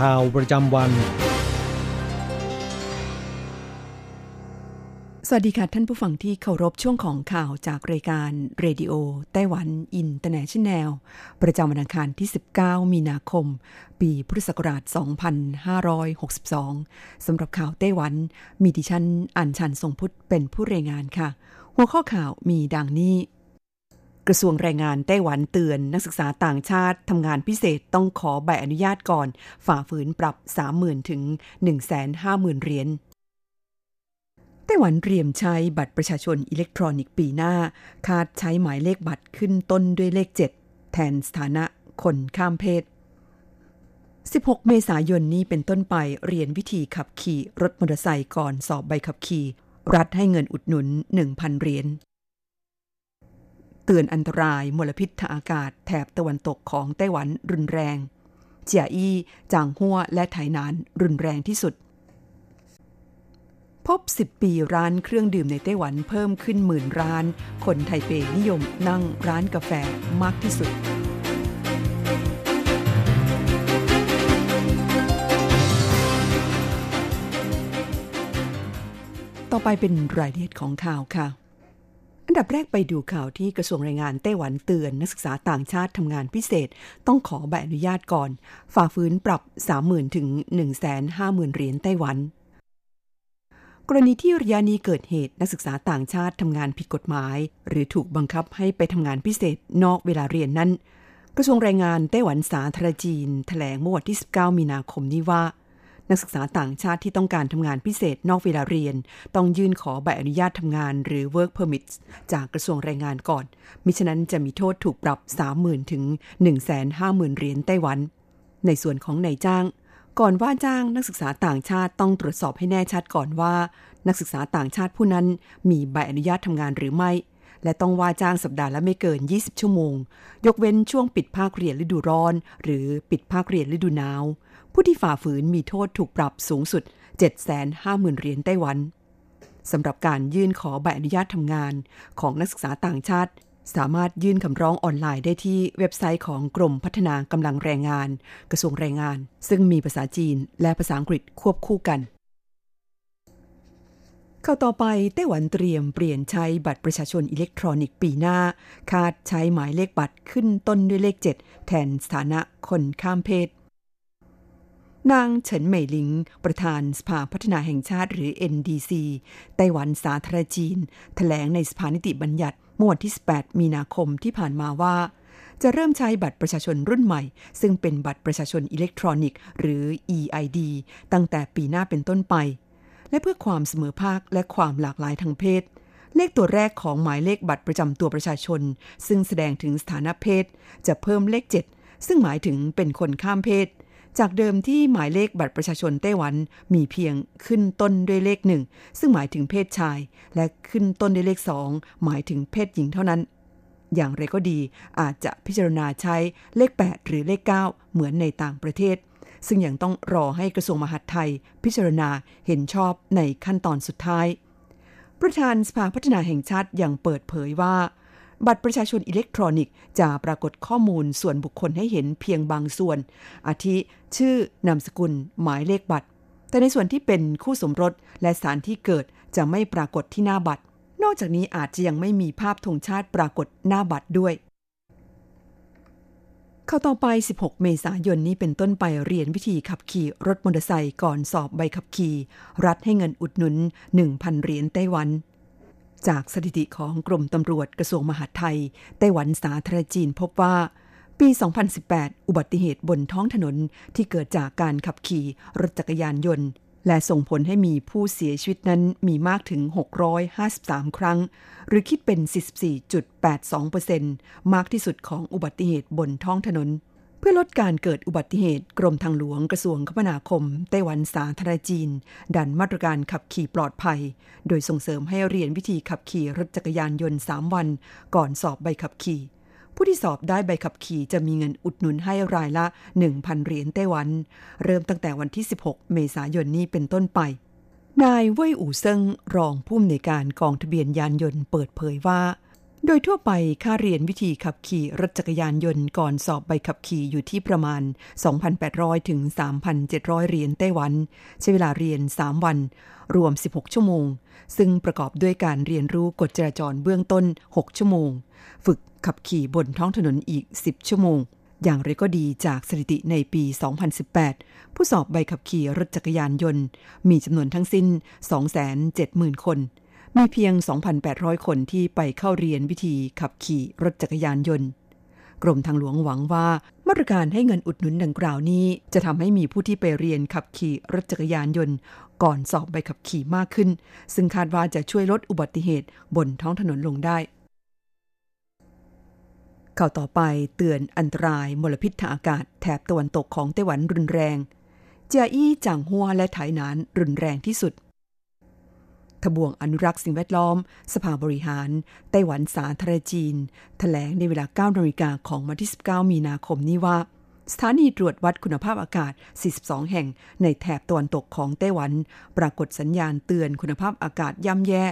ข่าวประจำวัน สวัสดีค่ะท่านผู้ฟังที่เคารพช่วงของข่าวจากรายการเรดิโอไต้หวันอินเตอร์เนชันแนล ประจำวันอังคารที่ 19 มีนาคม ปีพุทธศักราช 2562 สำหรับข่าวไต้หวัน มีดิฉันอัญชันทรงพุทธเป็นผู้รายงานค่ะ หัวข้อข่าวมีดังนี้ กระทรวงแรงงานไต้หวันเตือน นักศึกษาต่างชาติทำงานพิเศษต้องขอใบอนุญาตก่อน ฝ่าฝืนปรับ 30,000 ถึง 150,000 เหรียญไต้หวันเตรียมใช้บัตรประชาชนอิเล็กทรอนิกส์ปีหน้า คาดใช้หมายเลขบัตรขึ้นต้นด้วยเลข 7 แทนสถานะคนข้ามเพศ 16 เมษายนนี้เป็นต้นไปเรียนวิธีขับขี่รถมอเตอร์ไซค์ก่อนสอบใบขับขี่ รัฐให้เงินอุดหนุน 1,000 เหรียญ เตือนอันตรายมลพิษทางอากาศแถบตะวันตกของไต้หวันรุนแรง เจียอี้จางฮั่วและไถนานรุนแรงที่สุด พบ 10 ปีร้านเครื่องดื่มในไต้หวันเพิ่มขึ้นหมื่นร้าน คนไทเปนิยมนั่งร้านกาแฟมากที่สุดต่อไปเป็นรายละเอียดของข่าวค่ะ อันดับแรกไปดูข่าวที่กระทรวงแรงงานไต้หวันเตือน นักศึกษาต่างชาติทำงานพิเศษ ต้องขอใบอนุญาตก่อน ฝ่าฝืนปรับ 30,000 ถึง 150,000 เหรียญไต้หวัน กรณีที่ระยะนี้เกิดเหตุนักศึกษาต่างชาติทำงานผิดกฎหมาย หรือถูกบังคับให้ไปทำงานพิเศษนอกเวลาเรียนนั้น กระทรวงแรงงานไต้หวันสาธารณจีน แถลงเมื่อวันที่ 19 มีนาคมนี้ว่า นักศึกษาต่างชาติที่ต้องการทำงานพิเศษนอกเวลาเรียน ต้องยื่นขอใบอนุญาตทำงานหรือ work permit จากกระทรวงแรงงานก่อน มิฉะนั้นจะมีโทษถูกปรับ 30,000 ถึง 150,000 เหรียญไต้หวัน ในส่วนของนายจ้าง ก่อนว่าจ้างนักศึกษาต่างชาติต้องตรวจสอบให้แน่ชัดก่อนว่า นักศึกษาต่างชาติผู้นั้นมีใบอนุญาตทำงานหรือไม่และต้องว่าจ้างสัปดาห์ละไม่เกิน 20 ชั่วโมง ยกเว้นช่วงปิดภาคเรียนฤดูร้อน หรือปิดภาคเรียนฤดูหนาว ผู้ที่ฝ่าฝืนมีโทษถูกปรับสูงสุด 750,000 เหรียญไต้หวันสำหรับการยื่นขอใบอนุญาตทำงานของนักศึกษาต่างชาติ สามารถยื่นคำร้องออนไลน์ได้ที่เว็บไซต์ของกรมพัฒนากำลังแรงงาน กระทรวงแรงงาน ซึ่งมีภาษาจีนและภาษาอังกฤษควบคู่กันเข้าต่อไปไต้หวันเตรียมเปลี่ยนใช้บัตรประชาชนอิเล็กทรอนิกส์ปีหน้า คาดใช้หมายเลขบัตรขึ้นต้นด้วยเลข 7 แทนสถานะคนข้ามเพศ นางเฉินเหมยหลิง ประธานสภาพัฒนาแห่งชาติหรือ NDC ไต้หวันสาธารณจีนแถลงในสภานิติบัญญัติเมื่อวันที่ 18 มีนาคมที่ผ่านมาว่า จะเริ่มใช้บัตรประชาชนรุ่นใหม่ ซึ่งเป็นบัตรประชาชนอิเล็กทรอนิกส์ หรือ EID ตั้งแต่ปีหน้าเป็นต้นไป และเพื่อความเสมอภาคและความหลากหลายทางเพศเลขตัวแรกของหมายเลขบัตรประจำตัวประชาชน ซึ่งแสดงถึงสถานะเพศ จะเพิ่มเลข 7 ซึ่งหมายถึงเป็นคนข้ามเพศ จากเดิมที่หมายเลขบัตรประชาชนไต้หวันมีเพียงขึ้นต้นด้วยเลขหนึ่งซึ่งหมายถึงเพศชาย และขึ้นต้นด้วยเลขสองหมายถึงเพศหญิงเท่านั้น อย่างไรก็ดีอาจจะพิจารณาใช้เลข 8 หรือเลข 9 เหมือนในต่างประเทศ ซึ่งยังต้องรอให้กระทรวงมหาดไทย พิจารณาเห็นชอบในขั้นตอนสุดท้าย ประธานสภาพัฒนาแห่งชาติยังเปิดเผยว่า บัตรประชาชนอิเล็กทรอนิกส์จะปรากฏข้อมูลส่วนบุคคลให้เห็นเพียงบางส่วน อาทิ ชื่อนามสกุล หมายเลขบัตร แต่ในส่วนที่เป็นคู่สมรสและสถานที่เกิดจะไม่ปรากฏที่หน้าบัตร นอกจากนี้อาจจะยังไม่มีภาพธงชาติปรากฏหน้าบัตรด้วยเข้าต่อไป 16 เมษายนนี้เป็นต้นไปเรียนวิธีขับขี่รถมอเตอร์ไซค์ก่อนสอบใบขับขี่ รัฐให้เงินอุดหนุน 1,000 เหรียญไต้หวัน จากสถิติของกรมตำรวจกระทรวงมหาดไทย ไต้หวันสาธารณจีนพบว่า ปี 2018 อุบัติเหตุบนท้องถนนที่เกิดจากการขับขี่รถจักรยานยนต์ และส่งผลให้มีผู้เสียชีวิตนั้นมีมากถึง 653 ครั้ง หรือคิดเป็น 44.82%มากที่สุดของอุบัติเหตุบนท้องถนน พื่อลดการเกิดอุบัติเหตุ กรมทางหลวงกระทรวงคมนาคม ไต้หวันสาธารณจีน ดันมาตรการขับขี่ปลอดภัย โดยส่งเสริมให้เรียนวิธีขับขี่รถจักรยานยนต์ 3 วัน ก่อนสอบใบขับขี่ ผู้ที่สอบได้ใบขับขี่จะมีเงินอุดหนุนให้รายละ 1,000 เหรียญไต้หวัน เริ่มตั้งแต่วันที่ 16 เมษายนนี้เป็นต้นไปนายเว่ยอู่เซิงรองผู้อำนวยการกองทะเบียนยานยนต์เปิดเผยว่า โดยทั่วไปค่าเรียนวิธีขับขี่รถจักรยานยนต์ก่อนสอบใบขับขี่อยู่ที่ประมาณ 2,800 ถึง 3,700 เหรียญไต้หวัน ใช้เวลาเรียน 3 วัน รวม 16 ชั่วโมง ซึ่งประกอบด้วยการเรียนรู้กฎจราจรเบื้องต้น 6 ชั่วโมง ฝึกขับขี่บนท้องถนนอีก 10 ชั่วโมง อย่างไรก็ดีจากสถิติในปี 2018 ผู้สอบใบขับขี่รถจักรยานยนต์ มีจำนวนทั้งสิ้น 270,000 คน มีเพียง 2,800 คนที่ไปเข้าเรียนวิธีขับขี่รถจักรยานยนต์ กรมทางหลวงหวังว่ามาตรการให้เงินอุดหนุนดังกล่าวนี้ จะทำให้มีผู้ที่ไปเรียนขับขี่รถจักรยานยนต์ ก่อนสอบใบขับขี่มากขึ้น ซึ่งคาดว่าจะช่วยลดอุบัติเหตุบนท้องถนนลงได้ข่าวต่อไปเตือนอันตรายมลพิษทางอากาศแถบตะวันตกของไต้หวันรุนแรงเจียอี้จางฮัวและไถหนานรุนแรงที่สุด ทบวงอนุรักษ์สิ่งแวดล้อม สภาบริหาร ไต้หวันสาธารณจีนถแถลงในเวลา 9 นาฬิกาของวันที่ 19 มีนาคมนี้ว่า สถานีตรวจวัดคุณภาพอากาศ 42 แห่ง ในแถบตะวันตกของไต้หวัน ปรากฏสัญญาณเตือนคุณภาพอากาศย่ำแย่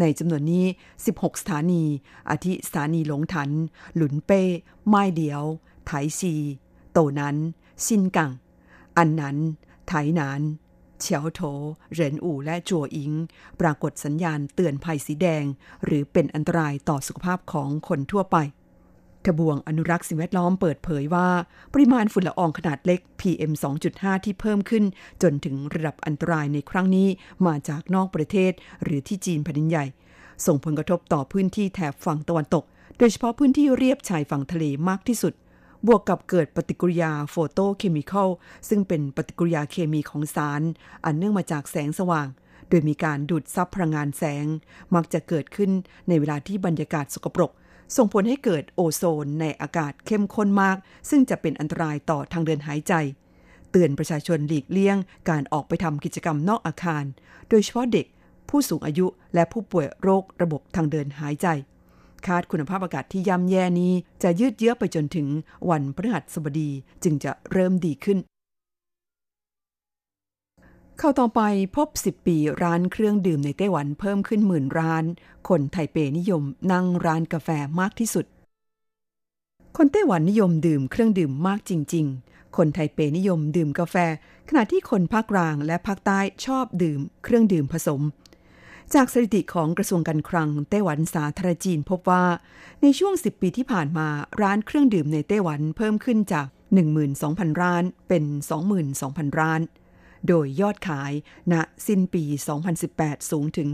ในจำนวนนี้ 16 สถานี อาทิสถานีหลงถัน หลุนเป้ ไม้เดียว ไถซี โตนั้น ซินกัง อันนั้น ไถหนาน เฉียวโถเหรินอู่และจัวอิง ปรากฏสัญญาณเตือนภัยสีแดง หรือเป็นอันตรายต่อสุขภาพของคนทั่วไปทบวงอนุรักษ์สิ่งแวดล้อมเปิดเผยว่า ปริมาณฝุ่นละอองขนาดเล็ก PM 2.5 ที่เพิ่มขึ้น จนถึงระดับอันตรายในครั้งนี้มาจากนอกประเทศ หรือที่จีนแผ่นดินใหญ่ ส่งผลกระทบต่อพื้นที่แถบฝั่งตะวันตก โดยเฉพาะพื้นที่เรียบชายฝั่งทะเลมากที่สุด บวกกับเกิดปฏิกิริยาโฟโตเคมีคอลซึ่งเป็นปฏิกิริยาเคมีของสาร อันเนื่องมาจากแสงสว่าง โดยมีการดูดซับพลังงานแสง มักจะเกิดขึ้นในเวลาที่บรรยากาศสกปรก ส่งผลให้เกิดโอโซนในอากาศเข้มข้นมาก ซึ่งจะเป็นอันตรายต่อทางเดินหายใจ เตือนประชาชนหลีกเลี่ยง การออกไปทำกิจกรรมนอกอาคาร โดยเฉพาะเด็ก ผู้สูงอายุและผู้ป่วยโรคระบบทางเดินหายใจ คาดคุณภาพอากาศที่ย่ำแย่นี้ จะยืดเยื้อไปจนถึงวันพฤหัสบดีจึงจะเริ่มดีขึ้น เข้าต่อไปพบ 10 ปีร้านเครื่องดื่มในไต้หวันเพิ่มขึ้นหมื่นร้าน คนไทเปนิยมนั่งร้านกาแฟมากที่สุด คนไต้หวันนิยมดื่มเครื่องดื่มมากจริง ๆ คนไทเปนิยมดื่มกาแฟ ขณะที่คนภาคกลางและภาคใต้ชอบดื่มเครื่องดื่มผสม จากสถิติของกระทรวงการคลังไต้หวันสาธารณจีนพบว่า ในช่วง 10 ปีที่ผ่านมาร้านเครื่องดื่มในไต้หวันเพิ่มขึ้นจาก 12,000 ร้านเป็น 22,000 ร้าน โดยยอดขายณสิ้นปี 2018 สูงถึง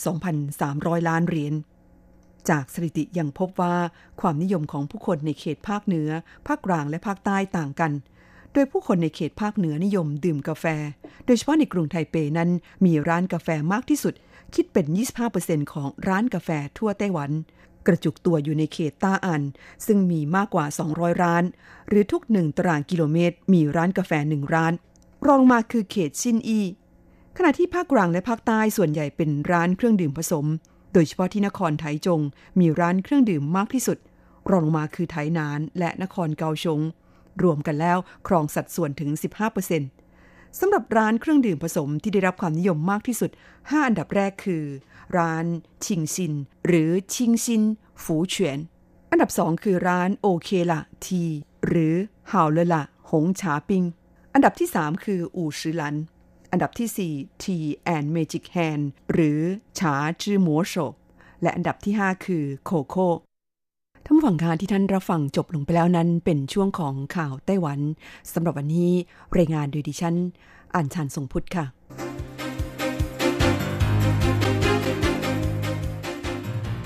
52,300 ล้านเหรียญจากสถิติยังพบว่าความนิยมของผู้คนในเขตภาคเหนือ ภาคกลางและภาคใต้ต่างกัน โดยผู้คนในเขตภาคเหนือนิยมดื่มกาแฟ โดยเฉพาะในกรุงไทเปนั้น มีร้านกาแฟมากที่สุด คิดเป็น 25%ของร้านกาแฟทั่วไต้หวัน กระจุกตัวอยู่ในเขตต้าอัน ซึ่งมีมากกว่า 200 ร้าน หรือทุกหนึ่งตารางกิโลเมตร มีร้านกาแฟหนึ่งร้าน รองมาคือเขตชินอี ขณะที่ภาคกลางและภาคใต้ส่วนใหญ่เป็นร้านเครื่องดื่มผสม โดยเฉพาะที่นครไถจง มีร้านเครื่องดื่มมากที่สุด รองลงมาคือไถหนานและนครเกาชง รวมกันแล้วครองสัดส่วนถึง 15%สำหรับร้านเครื่องดื่มผสมที่ได้รับความนิยมมากที่สุด 5 อันดับแรกคือ ร้านชิงซิน หรือชิงซิน ฝูเฉียน อันดับ 2 คือร้านโอเคละที หรือห่าวเลละหงฉาปิง อันดับที่ 3 คืออู่ชือหลัน อันดับที่ 4 Tea and Magic Hand หรือฉาจื้อหมัวโฉและอันดับที่ 5 คือโคโค่ ท่านฝั่งการที่ท่านรับฟังจบลงไปแล้วนั้น เป็นช่วงของข่าวไต้หวันสำหรับวันนี้รายงานโดยดิฉันอ่านชันทรงพุทธค่ะ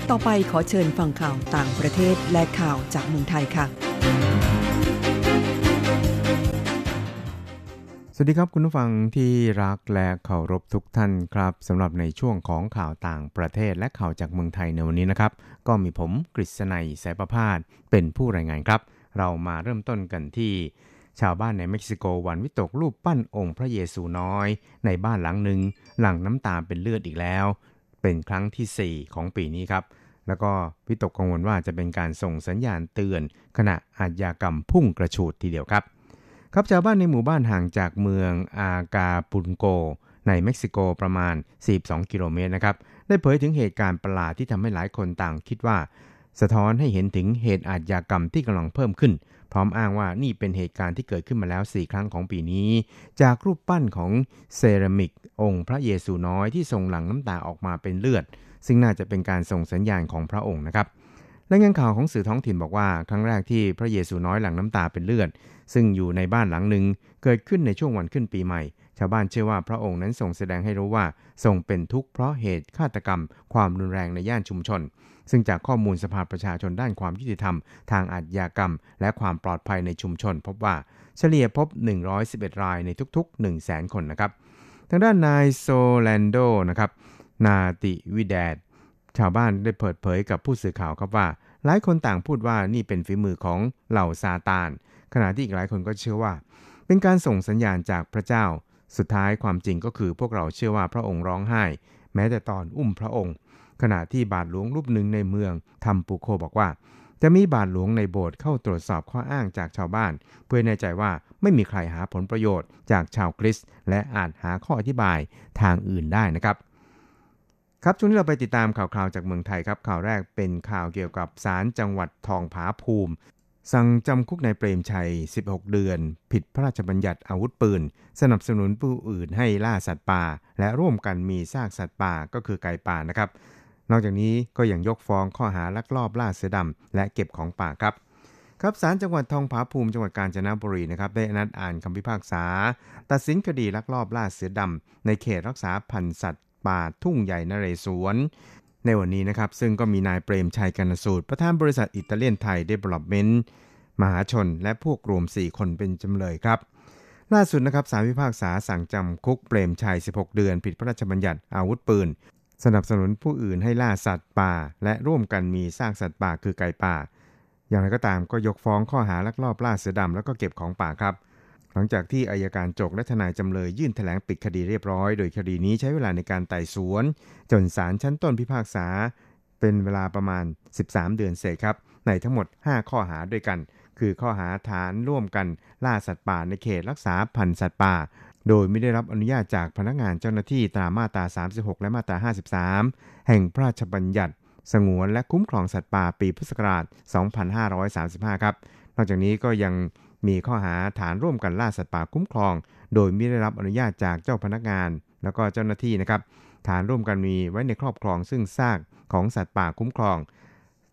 ต่อไปขอเชิญฟังข่าวต่างประเทศและข่าวจากเมืองไทยค่ะ สวัสดีครับคุณผู้ฟังที่รักและเคารพทุกท่านครับสำหรับในช่วงของข่าวต่างประเทศและข่าวจากเมืองไทยในวันนี้นะครับ ก็มีผมกฤษณัยสายประพาสเป็นผู้รายงานครับ เรามาเริ่มต้นกันที่ ชาวบ้านในเม็กซิโกวันวิตกรูปปั้นองค์พระเยซูน้อย ในบ้านหลังหนึ่งหลั่งน้ำตาเป็นเลือดอีกแล้ว เป็นครั้งที่ 4 ของปีนี้ครับ แล้วก็วิตกกังวลว่าจะเป็นการส่งสัญญาณเตือน ขณะอาชญากรรมพุ่งกระฉูดทีเดียวครับ ครับชาวบ้านในหมู่บ้านห่างจากเมืองอากาปุนโก ในเม็กซิโกประมาณ 42 กิโลเมตรนะครับ ได้เผยถึงเหตุการณ์ประหลาดที่ทำให้หลายคนต่างคิดว่า สะท้อนให้เห็นถึงเหตุอาชญากรรมที่กำลังเพิ่มขึ้น พร้อมอ้างว่านี่เป็นเหตุการณ์ที่เกิดขึ้นมาแล้ว 4 ครั้งของปีนี้ จากรูปปั้นของเซรามิก องค์พระเยซูน้อยที่ทรงหลั่งน้ำตาออกมาเป็นเลือด ซึ่งน่าจะเป็นการส่งสัญญาณของพระองค์นะครับรายงานข่าวของสื่อท้องถิ่นบอกว่า ครั้งแรกที่พระเยซูน้อยหลั่งน้ำตาเป็นเลือด ซึ่งอยู่ในบ้านหลังหนึ่งเกิดขึ้นในช่วงวันขึ้นปีใหม่ ชาวบ้านเชื่อว่าพระองค์นั้นทรงแสดงให้รู้ว่าทรงเป็นทุกข์เพราะเหตุฆาตกรรม ความรุนแรงในย่านชุมชน ซึ่งจากข้อมูลสภาประชาชนด้านความยุติธรรม ทางอาชญากรรม และความปลอดภัยในชุมชน พบว่าเฉลี่ยพบ 111 รายในทุกๆ 1 0 0 0 0แสนคนนะครับทางด้านนายโซแลนโดนะครับนาติวิแดดชาวบ้านได้เปิดเผยกับผู้สื่อข่าวครับว่า หลายคนต่างพูดว่านี่เป็นฝีมือของเหล่าซาตาน ขณะที่อีกหลายคนก็เชื่อว่า เป็นการส่งสัญญาณจากพระเจ้า สุดท้ายความจริงก็คือพวกเราเชื่อว่าพระองค์ร้องไห้ แม้แต่ตอนอุ้มพระองค์ ขณะที่บาทหลวงรูปหนึ่งในเมืองทัมปูโคบอกว่า จะมีบาทหลวงในโบสถ์เข้าตรวจสอบข้ออ้างจากชาวบ้าน เพื่อแน่ใจว่าไม่มีใครหาผลประโยชน์จากชาวคริสต์และอาจหาข้ออธิบายทางอื่นได้นะครับครับช่วงนี้เราไปติดตามข่าวคราวจากเมืองไทยครับข่าวแรกเป็นข่าวเกี่ยวกับศาลจังหวัดทองผาภูมิ สั่งจำคุกนายเปรมชัย 16 เดือน ผิดพระราชบัญญัติอาวุธปืน สนับสนุนผู้อื่นให้ล่าสัตว์ป่า และร่วมกันมีซากสัตว์ป่าก็คือไก่ป่านะครับ นอกจากนี้ก็ยังยกฟ้องข้อหาลักลอบล่าเสือดำและเก็บของป่าครับครับศาลจังหวัดทองผาภูมิจังหวัดกาญจนบุรีนะครับได้นัดอ่านคำพิพากษา ตัดสินคดีลักลอบล่าเสือดำในเขตรักษาพันธุ์สัตว์ป่าทุ่งใหญ่นเรศวร ในวันนี้นะครับซึ่งก็มีนายเปรมชัยกรรณสูต ประธานบริษัทอิตาเลียนไทยเดเวล็อปเมนต์มหาชนและพวกรวม 4 คนเป็นจำเลยครับ ล่าสุดนะครับศาลพิพากษาสั่งจำคุกเปรมชัย 16 เดือน ผิดพระราชบัญญัติอาวุธปืน สนับสนุนผู้อื่นให้ล่าสัตว์ป่า และร่วมกันมีซากสัตว์ป่าคือไก่ป่า อย่างไรก็ตามก็ยกฟ้องข้อหาลักลอบล่าเสือดำแล้วก็เก็บของป่าครับ หลังจากที่อายการโจกและทนายจำเลยยื่นแถลงปิดคดีเรียบร้อย โดยคดีนี้ใช้เวลาในการไต่สวน จนศาลชั้นต้นพิพากษา เป็นเวลาประมาณ 13 เดือนเศษครับ ในทั้งหมด 5 ข้อหาด้วยกัน คือข้อหาฐานร่วมกันล่าสัตว์ป่าในเขตรักษาพันธุ์สัตว์ป่า โดยไม่ได้รับอนุญาตจากพนักงานเจ้าหน้าที่ตามมาตรา 36 และมาตรา 53 แห่งพระราชบัญญัติ สงวนและคุ้มครองสัตว์ป่าปีพุทธศักราช 2535 ครับ นอกจากนี้ก็ยัง มีข้อหาฐานร่วมกันล่าสัตว์ป่าคุ้มครอง โดยไม่ได้รับอนุญาตจากเจ้าพนักงาน แล้วก็เจ้าหน้าที่นะครับ ฐานร่วมกันมีไว้ในครอบครองซึ่งซากของสัตว์ป่าคุ้มครอง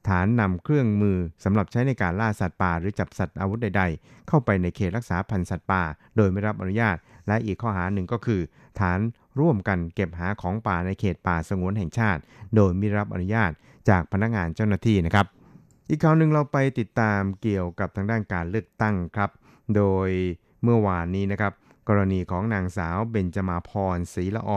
ฐานนำเครื่องมือสำหรับใช้ในการล่าสัตว์ป่า หรือจับสัตว์อาวุธใด ๆ เข้าไปในเขตรักษาพันธุ์สัตว์ป่า โดยไม่รับอนุญาต และอีกข้อหาหนึ่งก็คือ ฐานร่วมกันเก็บหาของป่าในเขตป่าสงวนแห่งชาติ โดยไม่รับอนุญาตจากพนักงานเจ้าหน้าที่นะครับ อีกข่าวหนึ่งเราไปติดตามเกี่ยวกับทางด้านการเลือกตั้งครับ โดยเมื่อวานนี้นะครับ กรณีของนางสาวเบญจมาพรศรีละอ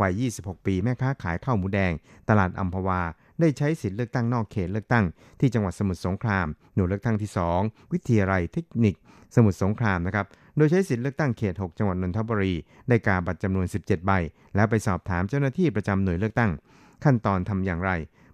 วัย 26 ปีแม่ค้าขายข้าวหมูแดง ตลาดอัมพวา ได้ใช้สิทธิ์เลือกตั้งนอกเขตเลือกตั้ง ที่จังหวัดสมุทรสงคราม หน่วยเลือกตั้งที่ 2 วิทยาลัยเทคนิค สมุทรสงครามนะครับ โดยใช้สิทธิ์เลือกตั้งเขต 6 จังหวัดนนทบุรี ได้กาบัตรจำนวน 17 ใบ แล้วไปสอบถามเจ้าหน้าที่ประจำหน่วยเลือกตั้ง ขั้นตอนทำอย่างไร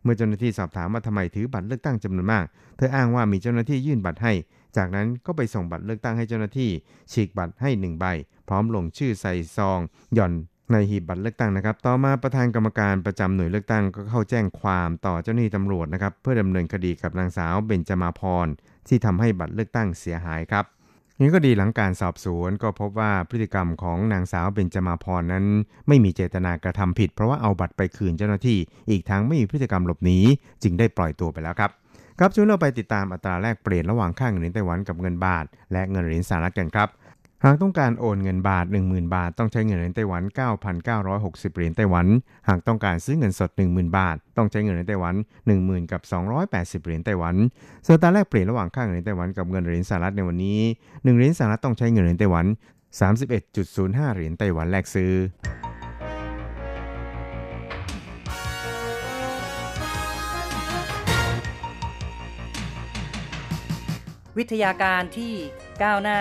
มื่อเจ้าหน้าที่สอบถามว่าทำไมถือบัตรเลือกตั้งจำนวนมาก เธออ้างว่ามีเจ้าหน้าที่ยื่นบัตรให้ จากนั้นก็ไปส่งบัตรเลือกตั้งให้เจ้าหน้าที่ ฉีกบัตรให้1ใบ พร้อมลงชื่อใส่ซอง หย่อนในหีบบัตรเลือกตั้งนะครับ ต่อมาประธานกรรมการประจำหน่วยเลือกตั้งก็เข้าแจ้งความต่อเจ้าหน้าที่ตำรวจนะครับเพื่อดำเนินคดีกับนางสาวเบญจมาพรที่ทำให้บัตรเลือกตั้งเสียหายครับ นี้ก็ดีหลังการสอบสวนก็พบว่าพฤติกรรมของนางสาวเบญจมาพรนั้น ไม่มีเจตนากระทำผิด เพราะว่าเอาบัตรไปคืนเจ้าหน้าที่ อีกทั้งไม่มีพฤติกรรมหลบหนีจึงได้ปล่อยตัวไปแล้วครับ ครับช่วยเราไปติดตามอัตราแลกเปลี่ยนระหว่างค่าเงินเหรียญไต้หวันกับเงินบาท และเงินเหรียญสหรัฐกันครับ หากต้องการโอนเงินบาท 10,000 บาท ต้องใช้เงินเหรียญไต้หวัน 9,960 เหรียญไต้หวัน หากต้องการซื้อเงินสด 10,000 บาท ต้องใช้เงินเหรียญไต้หวัน 10,000กับ280 เหรียญไต้หวันส่วนตราแลกเปลี่ยนระหว่างค่าเงินเหรียญไต้หวันกับเงินเหรียญสหรัฐในวันนี้1เหรียญสหรัฐต้องใช้เงินเหรียญไต้หวัน 31.05 เหรียญไต้หวันแลกซื้อวิทยาการที่ก้าวหน้า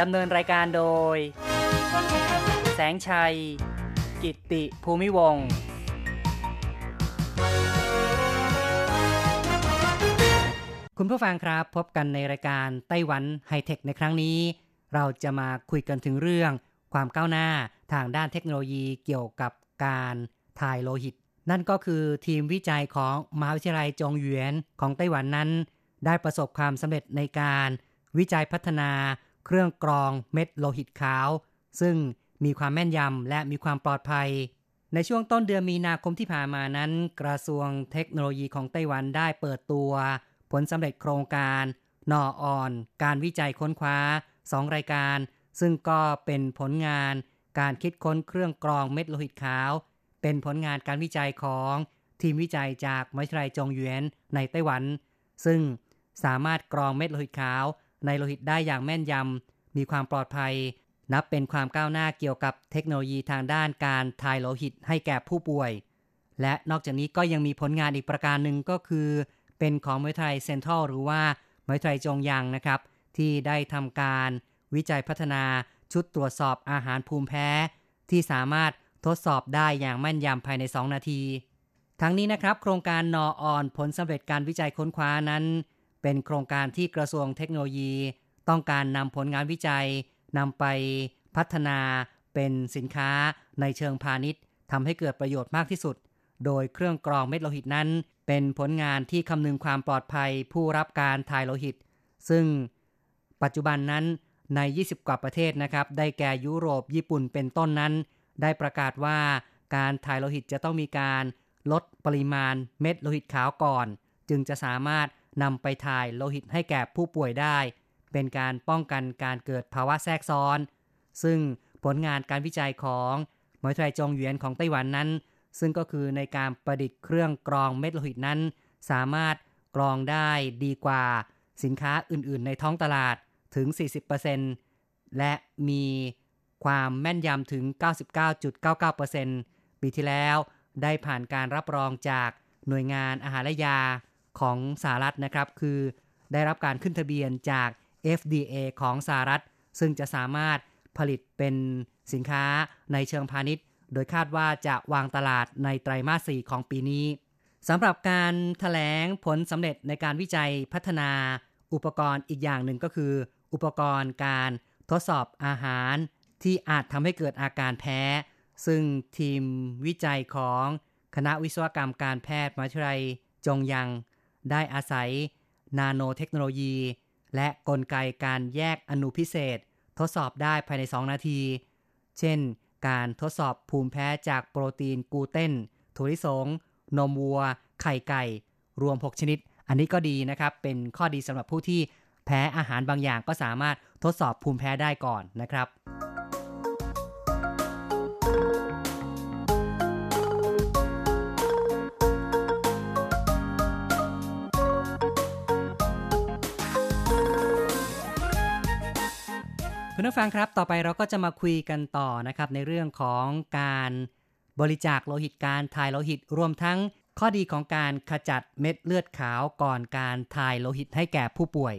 ดำเนินรายการโดย แสงชัย กิตติภูมิวงศ์คุณผู้ฟังครับพบกันในรายการไต้หวันไฮเทคในครั้งนี้ เราจะมาคุยกันถึงเรื่อง ความก้าวหน้าทางด้านเทคโนโลยีเกี่ยวกับการถ่ายโลหิต นั่นก็คือทีมวิจัยของมหาวิทยาลัยจงหยวนของไต้หวันนั้น ได้ประสบความสำเร็จในการวิจัยพัฒนา เครื่องกรองเม็ดโลหิตขาว ซึ่งมีความแม่นยำและมีความปลอดภัย ในช่วงต้นเดือนมีนาคมที่ผ่านมานั้น กระทรวงเทคโนโลยีของไต้หวันได้เปิดตัว ผลสำเร็จโครงการนอออน การวิจัยค้นคว้า 2 รายการ ซึ่งก็เป็นผลงานการคิดค้นเครื่องกรองเม็ดโลหิตขาว เป็นผลงานการวิจัยของทีมวิจัยจากมหาวิทยาลัยจงหยวนในไต้หวัน ซึ่งสามารถกรองเม็ดโลหิตขาว ในโลหิตได้อย่างแม่นยำ มีความปลอดภัย นับเป็นความก้าวหน้าเกี่ยวกับเทคโนโลยีทางด้านการถ่ายโลหิตให้แก่ผู้ป่วย และนอกจากนี้ก็ยังมีผลงานอีกประการหนึ่งก็คือ เป็นของมหาวิทยาลัยเซนทรัลหรือว่ามหาวิทยาลัยจงยังนะครับ ที่ได้ทำการวิจัยพัฒนาชุดตรวจสอบอาหารภูมิแพ้ ที่สามารถทดสอบได้อย่างแม่นยำภายใน 2 นาที ทั้งนี้นะครับ โครงการนอออนผลสำเร็จการวิจัยค้นคว้านั้น เป็นโครงการที่กระทรวงเทคโนโลยี ต้องการนำผลงานวิจัยนำไปพัฒนาเป็นสินค้าในเชิงพาณิชย์ทำให้เกิดประโยชน์มากที่สุด โดยเครื่องกรองเม็ดโลหิตนั้น เป็นผลงานที่คำนึงความปลอดภัยผู้รับการถ่ายโลหิต ซึ่งปัจจุบันนั้นใน 20 กว่าประเทศนะครับ ได้แก่ยุโรป ญี่ปุ่น เป็นต้นนั้น ได้ประกาศว่าการถ่ายโลหิตจะต้องมีการลดปริมาณเม็ดโลหิตขาวก่อน จึงจะสามารถ นำไปถ่ายโลหิตให้แก่ผู้ป่วยได้ เป็นการป้องกันการเกิดภาวะแทรกซ้อน ซึ่งผลงานการวิจัยของหาวิทยายจงหยวนของไต้หวันนั้น ซึ่งก็คือในการประดิษฐ์เครื่องกรองเม็ดโลหิตนั้น สามารถกรองได้ดีกว่า สินค้าอื่น ๆ ในท้องตลาดถึง 40%และมีความแม่นยำถึง 99.99%ปีที่แล้วได้ผ่านการรับรองจากหน่วยงานอาหารและยา ของสหรัฐนะครับ คือได้รับการขึ้นทะเบียนจาก FDA ของสหรัฐ ซึ่งจะสามารถผลิตเป็นสินค้าในเชิงพาณิชย์ โดยคาดว่าจะวางตลาดในไตรมาส 4 ของปีนี้สำหรับการถแถลงผลสำเร็จในการวิจัยพัฒนาอุปกรณ์อีกอย่างหนึ่งก็คือ อุปกรณ์การทดสอบอาหาร ที่อาจทำให้เกิดอาการแพ้ ซึ่งทีมวิจัยของคณะวิศวกรรมการแพทย์มหาวิทยาลัยจงยัง ได้อาศัย นาโนเทคโนโลยี และกลไกการแยกอนุพิเศษ ทดสอบได้ภายใน 2 นาที เช่น การทดสอบภูมิแพ้จากโปรตีนกลูเตนถั่วลิสง นมวัว ไข่ไก่ รวม 6 ชนิด อันนี้ก็ดีนะครับ เป็นข้อดีสำหรับผู้ที่แพ้อาหารบางอย่างก็สามารถทดสอบภูมิแพ้ได้ก่อนนะครับ คุณผู้ฟังครับต่อไปเราก็จะมาคุยกันต่อนะครับในเรื่องของการบริจาคโลหิตการถ่ายโลหิตรวมทั้งข้อดีของการขจัดเม็ดเลือดขาวก่อนการถ่ายโลหิตให้แก่ผู้ป่วย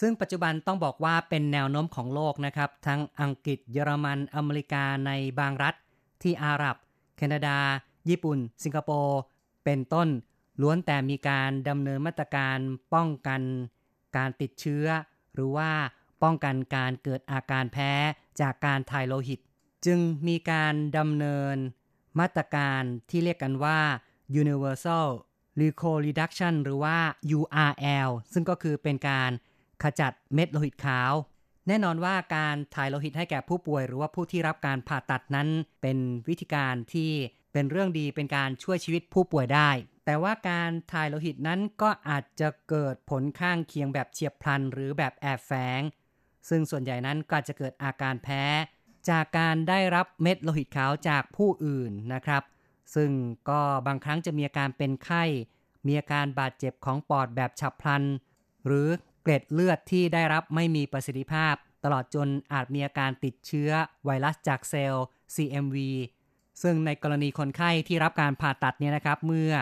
ซึ่งปัจจุบันต้องบอกว่าเป็นแนวโน้มของโลกนะครับ ทั้งอังกฤษเยอรมันอเมริกาในบางรัฐ ที่อาหรับ แคนาดา ญี่ปุ่น สิงคโปร์เป็นต้น ล้วนแต่มีการดำเนินมาตรการป้องกัน การติดเชื้อ หรือว่า ป้องกันการเกิดอาการแพ้จากการถ่ายโลหิต จึงมีการดำเนิน มาตรการที่เรียกกันว่า universal r e c o reduction หรือว่า URL ซึ่งก็คือเป็นการขจัดเม็ดโลหิตขาว แน่นอนว่าการถ่ายโลหิตให้แก่ผู้ป่วย หรือว่าผู้ที่รับการผ่าตัดนั้น เป็นวิธีการที่เป็นเรื่องดีเป็นการช่วยชีวิตผู้ป่วยได้ แต่ว่าการถ่ายโลหิตนั้นก็อาจจะเกิดผลข้างเคียงแบบเฉียบพลัน หรือแบบแอบแฝง ซึ่งส่วนใหญ่นั้นก็จะเกิดอาการแพ้ จากการได้รับเม็ดโลหิตขาวจากผู้อื่นนะครับ ซึ่งก็บางครั้งจะมีอาการเป็นไข้ มีอาการบาดเจ็บของปอดแบบฉับพลัน หรือเกล็ดเลือดที่ได้รับไม่มีประสิทธิภาพ ตลอดจนอาจมีอาการติดเชื้อไวรัสจากเซลล์ CMV ซึ่งในกรณีคนไข้ที่รับการผ่าตัดเนี่ยนะครับ เมื่อ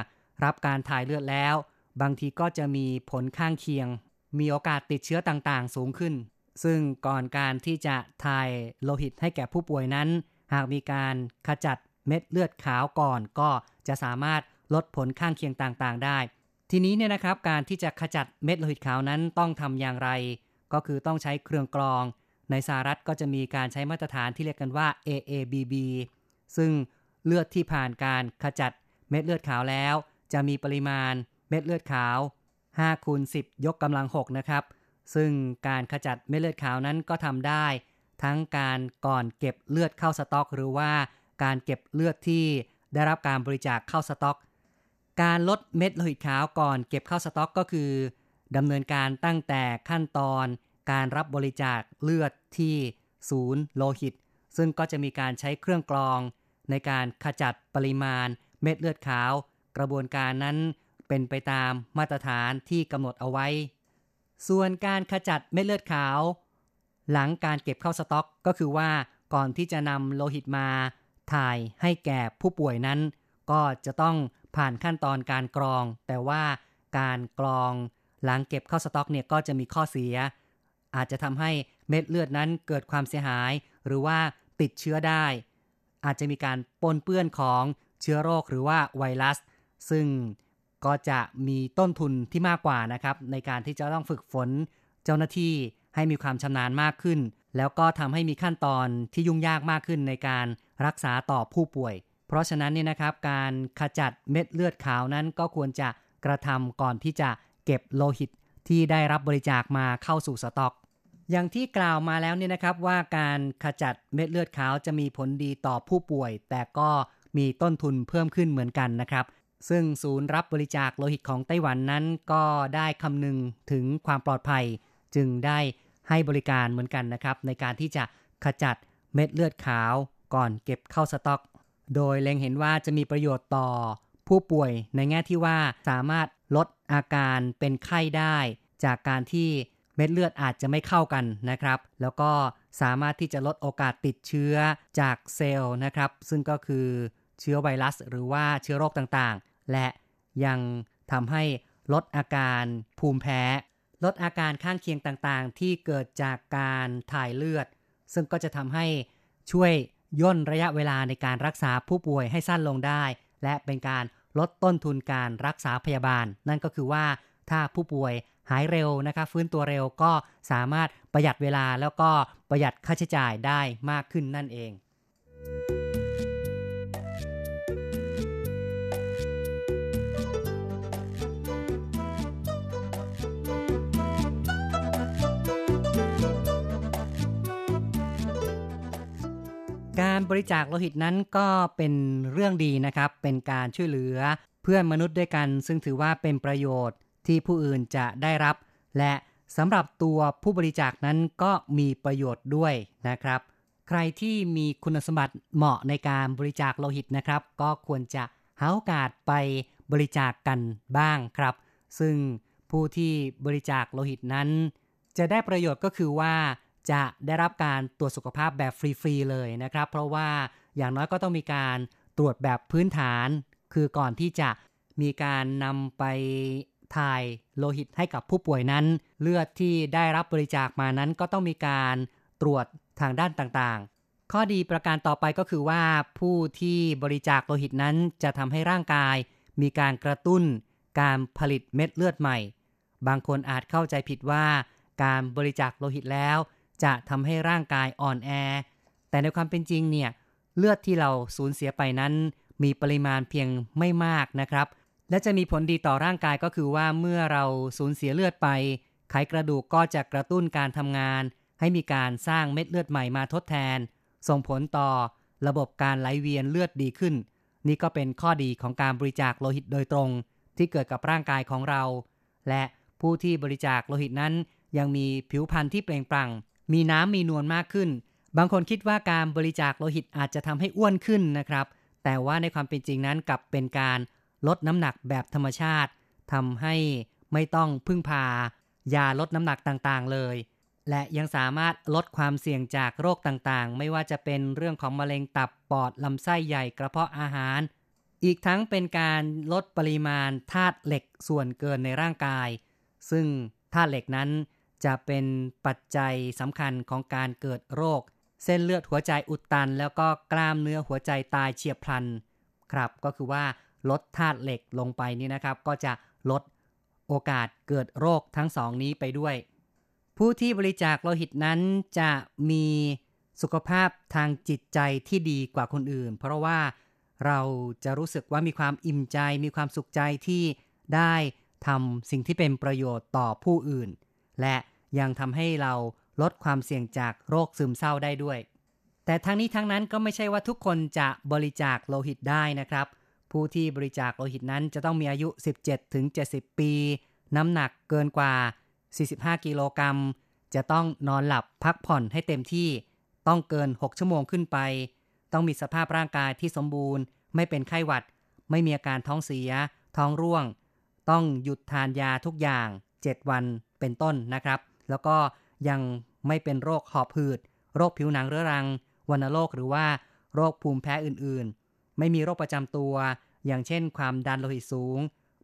รับการถ่ายเลือดแล้ว บางทีก็จะมีผลข้างเคียง มีโอกาสติดเชื้อต่างๆ สูงขึ้น ซึ่งก่อนการที่จะถ่ายโลหิตให้แก่ผู้ป่วยนั้น หากมีการขจัดเม็ดเลือดขาวก่อนก็จะสามารถลดผลข้างเคียงต่างๆ ได้ ทีนี้เนี่ยนะครับการที่จะขจัดเม็ดโลหิตขาวนั้นต้องทำอย่างไร ก็คือต้องใช้เครื่องกรอง ในสหรัฐก็จะมีการใช้มาตรฐานที่เรียกกันว่า AABB ซึ่งเลือดที่ผ่านการขจัดเม็ดเลือดขาวแล้ว จะมีปริมาณเม็ดเลือดขาว5คูณ10 ยกกำลัง 6 นะครับ ซึ่งการขจัดเม็ดเลือดขาวนั้นก็ทำได้ ทั้งการก่อนเก็บเลือดเข้าสต็อก หรือว่าการเก็บเลือดที่ได้รับการบริจาคเข้าสต็อก การลดเม็ดโลหิตขาวก่อนเก็บเข้าสต็อกก็คือดำเนินการตั้งแต่ขั้นตอนการรับบริจาคเลือดที่ศูนย์โลหิต ซึ่งก็จะมีการใช้เครื่องกรอง ในการขจัดปริมาณเม็ดเลือดขาว กระบวนการนั้นเป็นไปตามมาตรฐานที่กำหนดเอาไว้ ส่วนการขจัดเม็ดเลือดขาว หลังการเก็บเข้าสต็อกก็คือว่าก่อนที่จะนำโลหิตมาถ่ายให้แก่ผู้ป่วยนั้น ก็จะต้องผ่านขั้นตอนการกรอง แต่ว่าการกรองหลังเก็บเข้าสต็อกเนี่ยก็จะมีข้อเสีย อาจจะทำให้เม็ดเลือดนั้นเกิดความเสียหาย หรือว่าติดเชื้อได้ อาจจะมีการปนเปื้อนของเชื้อโรคหรือว่าไวรัส ซึ่ง ก็จะมีต้นทุนที่มากกว่านะครับ ในการที่จะต้องฝึกฝนเจ้าหน้าที่ให้มีความชำนาญมากขึ้น แล้วก็ทำให้มีขั้นตอนที่ยุ่งยากมากขึ้นในการรักษาต่อผู้ป่วย เพราะฉะนั้นเนี่ยนะครับ การขจัดเม็ดเลือดขาวนั้นก็ควรจะกระทำก่อนที่จะเก็บโลหิตที่ได้รับบริจาคมาเข้าสู่สต็อก อย่างที่กล่าวมาแล้วเนี่ยนะครับว่าการขจัดเม็ดเลือดขาวจะมีผลดีต่อผู้ป่วย แต่ก็มีต้นทุนเพิ่มขึ้นเหมือนกันนะครับ ซึ่งศูนย์รับบริจาคโลหิตของไต้หวันนั้นก็ได้คำนึงถึงความปลอดภัย จึงได้ให้บริการเหมือนกันนะครับ ในการที่จะขจัดเม็ดเลือดขาวก่อนเก็บเข้าสต็อก โดยเล็งเห็นว่าจะมีประโยชน์ต่อผู้ป่วยในแง่ที่ว่าสามารถลดอาการเป็นไข้ได้ จากการที่เม็ดเลือดอาจจะไม่เข้ากันนะครับ แล้วก็สามารถที่จะลดโอกาสติดเชื้อจากเซลล์นะครับ ซึ่งก็คือเชื้อไวรัส หรือว่าเชื้อโรคต่างๆ และยังทำให้ลดอาการภูมิแพ้ ลดอาการข้างเคียงต่างๆ ที่เกิดจากการถ่ายเลือด ซึ่งก็จะทำให้ช่วยย่นระยะเวลาในการรักษาผู้ป่วยให้สั้นลงได้ และเป็นการลดต้นทุนการรักษาพยาบาล นั่นก็คือว่าถ้าผู้ป่วยหายเร็วนะครับฟื้นตัวเร็วก็สามารถประหยัดเวลาแล้วก็ประหยัดค่าใช้จ่ายได้มากขึ้นนั่นเอง การบริจาคโลหิตนั้นก็เป็นเรื่องดีนะครับ เป็นการช่วยเหลือเพื่อนมนุษย์ด้วยกัน ซึ่งถือว่าเป็นประโยชน์ที่ผู้อื่นจะได้รับ และสำหรับตัวผู้บริจาคนั้นก็มีประโยชน์ด้วยนะครับ ใครที่มีคุณสมบัติเหมาะในการบริจาคโลหิตนะครับ ก็ควรจะหาโอกาสไปบริจาคกกันบ้างครับ ซึ่งผู้ที่บริจาคโลหิตนั้น จะได้ประโยชน์ก็คือว่า จะได้รับการตรวจสุขภาพแบบฟรีๆเลยนะครับ เพราะว่าอย่างน้อยก็ต้องมีการตรวจแบบพื้นฐาน คือก่อนที่จะมีการนำไปถ่ายโลหิตให้กับผู้ป่วยนั้น เลือดที่ได้รับบริจาคมานั้นก็ต้องมีการตรวจทางด้านต่างๆ ข้อดีประการต่อไปก็คือว่าผู้ที่บริจาคโลหิตนั้นจะทำให้ร่างกาย มีการกระตุ้น การผลิตเม็ดเลือดใหม่ บางคนอาจเข้าใจผิดว่า การบริจาคโลหิตแล้ว จะทำให้ร่างกายอ่อนแอ แต่ในความเป็นจริงเนี่ยเลือดที่เราสูญเสียไปนั้นมีปริมาณเพียงไม่มากนะครับ และจะมีผลดีต่อร่างกายก็คือว่าเมื่อเราสูญเสียเลือดไป ไขกระดูกก็จะกระตุ้นการทำงาน ให้มีการสร้างเม็ดเลือดใหม่มาทดแทน ส่งผลต่อระบบการไหลเวียนเลือดดีขึ้น นี่ก็เป็นข้อดีของการบริจาคโลหิตโดยตรง ที่เกิดกับร่างกายของเรา และผู้ที่บริจาคโลหิตนั้น ยังมีผิวพรรณที่เปล่งปลั่ง มีน้ำมีนวลมากขึ้น บางคนคิดว่าการบริจาคโลหิตอาจจะทำให้อ้วนขึ้นนะครับ แต่ว่าในความเป็นจริงนั้นกลับเป็นการลดน้ำหนักแบบธรรมชาติทำให้ไม่ต้องพึ่งพายาลดน้ำหนักต่างๆเลย และยังสามารถลดความเสี่ยงจากโรคต่างๆ ไม่ว่าจะเป็นเรื่องของมะเร็งตับปอดลำไส้ใหญ่กระเพาะอาหาร อีกทั้งเป็นการลดปริมาณธาตุเหล็กส่วนเกินในร่างกาย ซึ่งธาตุเหล็กนั้น จะเป็นปัจจัยสำคัญของการเกิดโรค เส้นเลือดหัวใจอุดตัน แล้วก็กล้ามเนื้อหัวใจตายเฉียบพลันครับ ก็คือว่าลดธาตุเหล็กลงไปนี่นะครับ ก็จะลดโอกาสเกิดโรคทั้งสองนี้ไปด้วย ผู้ที่บริจาคโลหิตนั้นจะมีสุขภาพทางจิตใจที่ดีกว่าคนอื่น เพราะว่าเราจะรู้สึกว่ามีความอิ่มใจ มีความสุขใจที่ได้ทำสิ่งที่เป็นประโยชน์ต่อผู้อื่น และ ยังทำให้เราลดความเสี่ยงจากโรคซึมเศร้าได้ด้วย แต่ทั้งนี้ทั้งนั้นก็ไม่ใช่ว่าทุกคนจะบริจาคโลหิตได้นะครับ ผู้ที่บริจาคโลหิตนั้นจะต้องมีอายุ 17-70 ปี น้ำหนักเกินกว่า 45 กิโลกรัม จะต้องนอนหลับพักผ่อนให้เต็มที่ ต้องเกิน 6 ชั่วโมงขึ้นไป ต้องมีสภาพร่างกายที่สมบูรณ์ ไม่เป็นไข้หวัด ไม่มีอาการท้องเสีย ท้องร่วง ต้องหยุดทานยาทุกอย่าง 7 วันเป็นต้นนะครับ แล้วก็ยังไม่เป็นโรคหอบหืด โรคผิวหนังเรื้อรัง วัณโรคหรือว่าโรคภูมิแพ้อื่นๆ ไม่มีโรคประจำตัว อย่างเช่น ความดันโลหิตสูง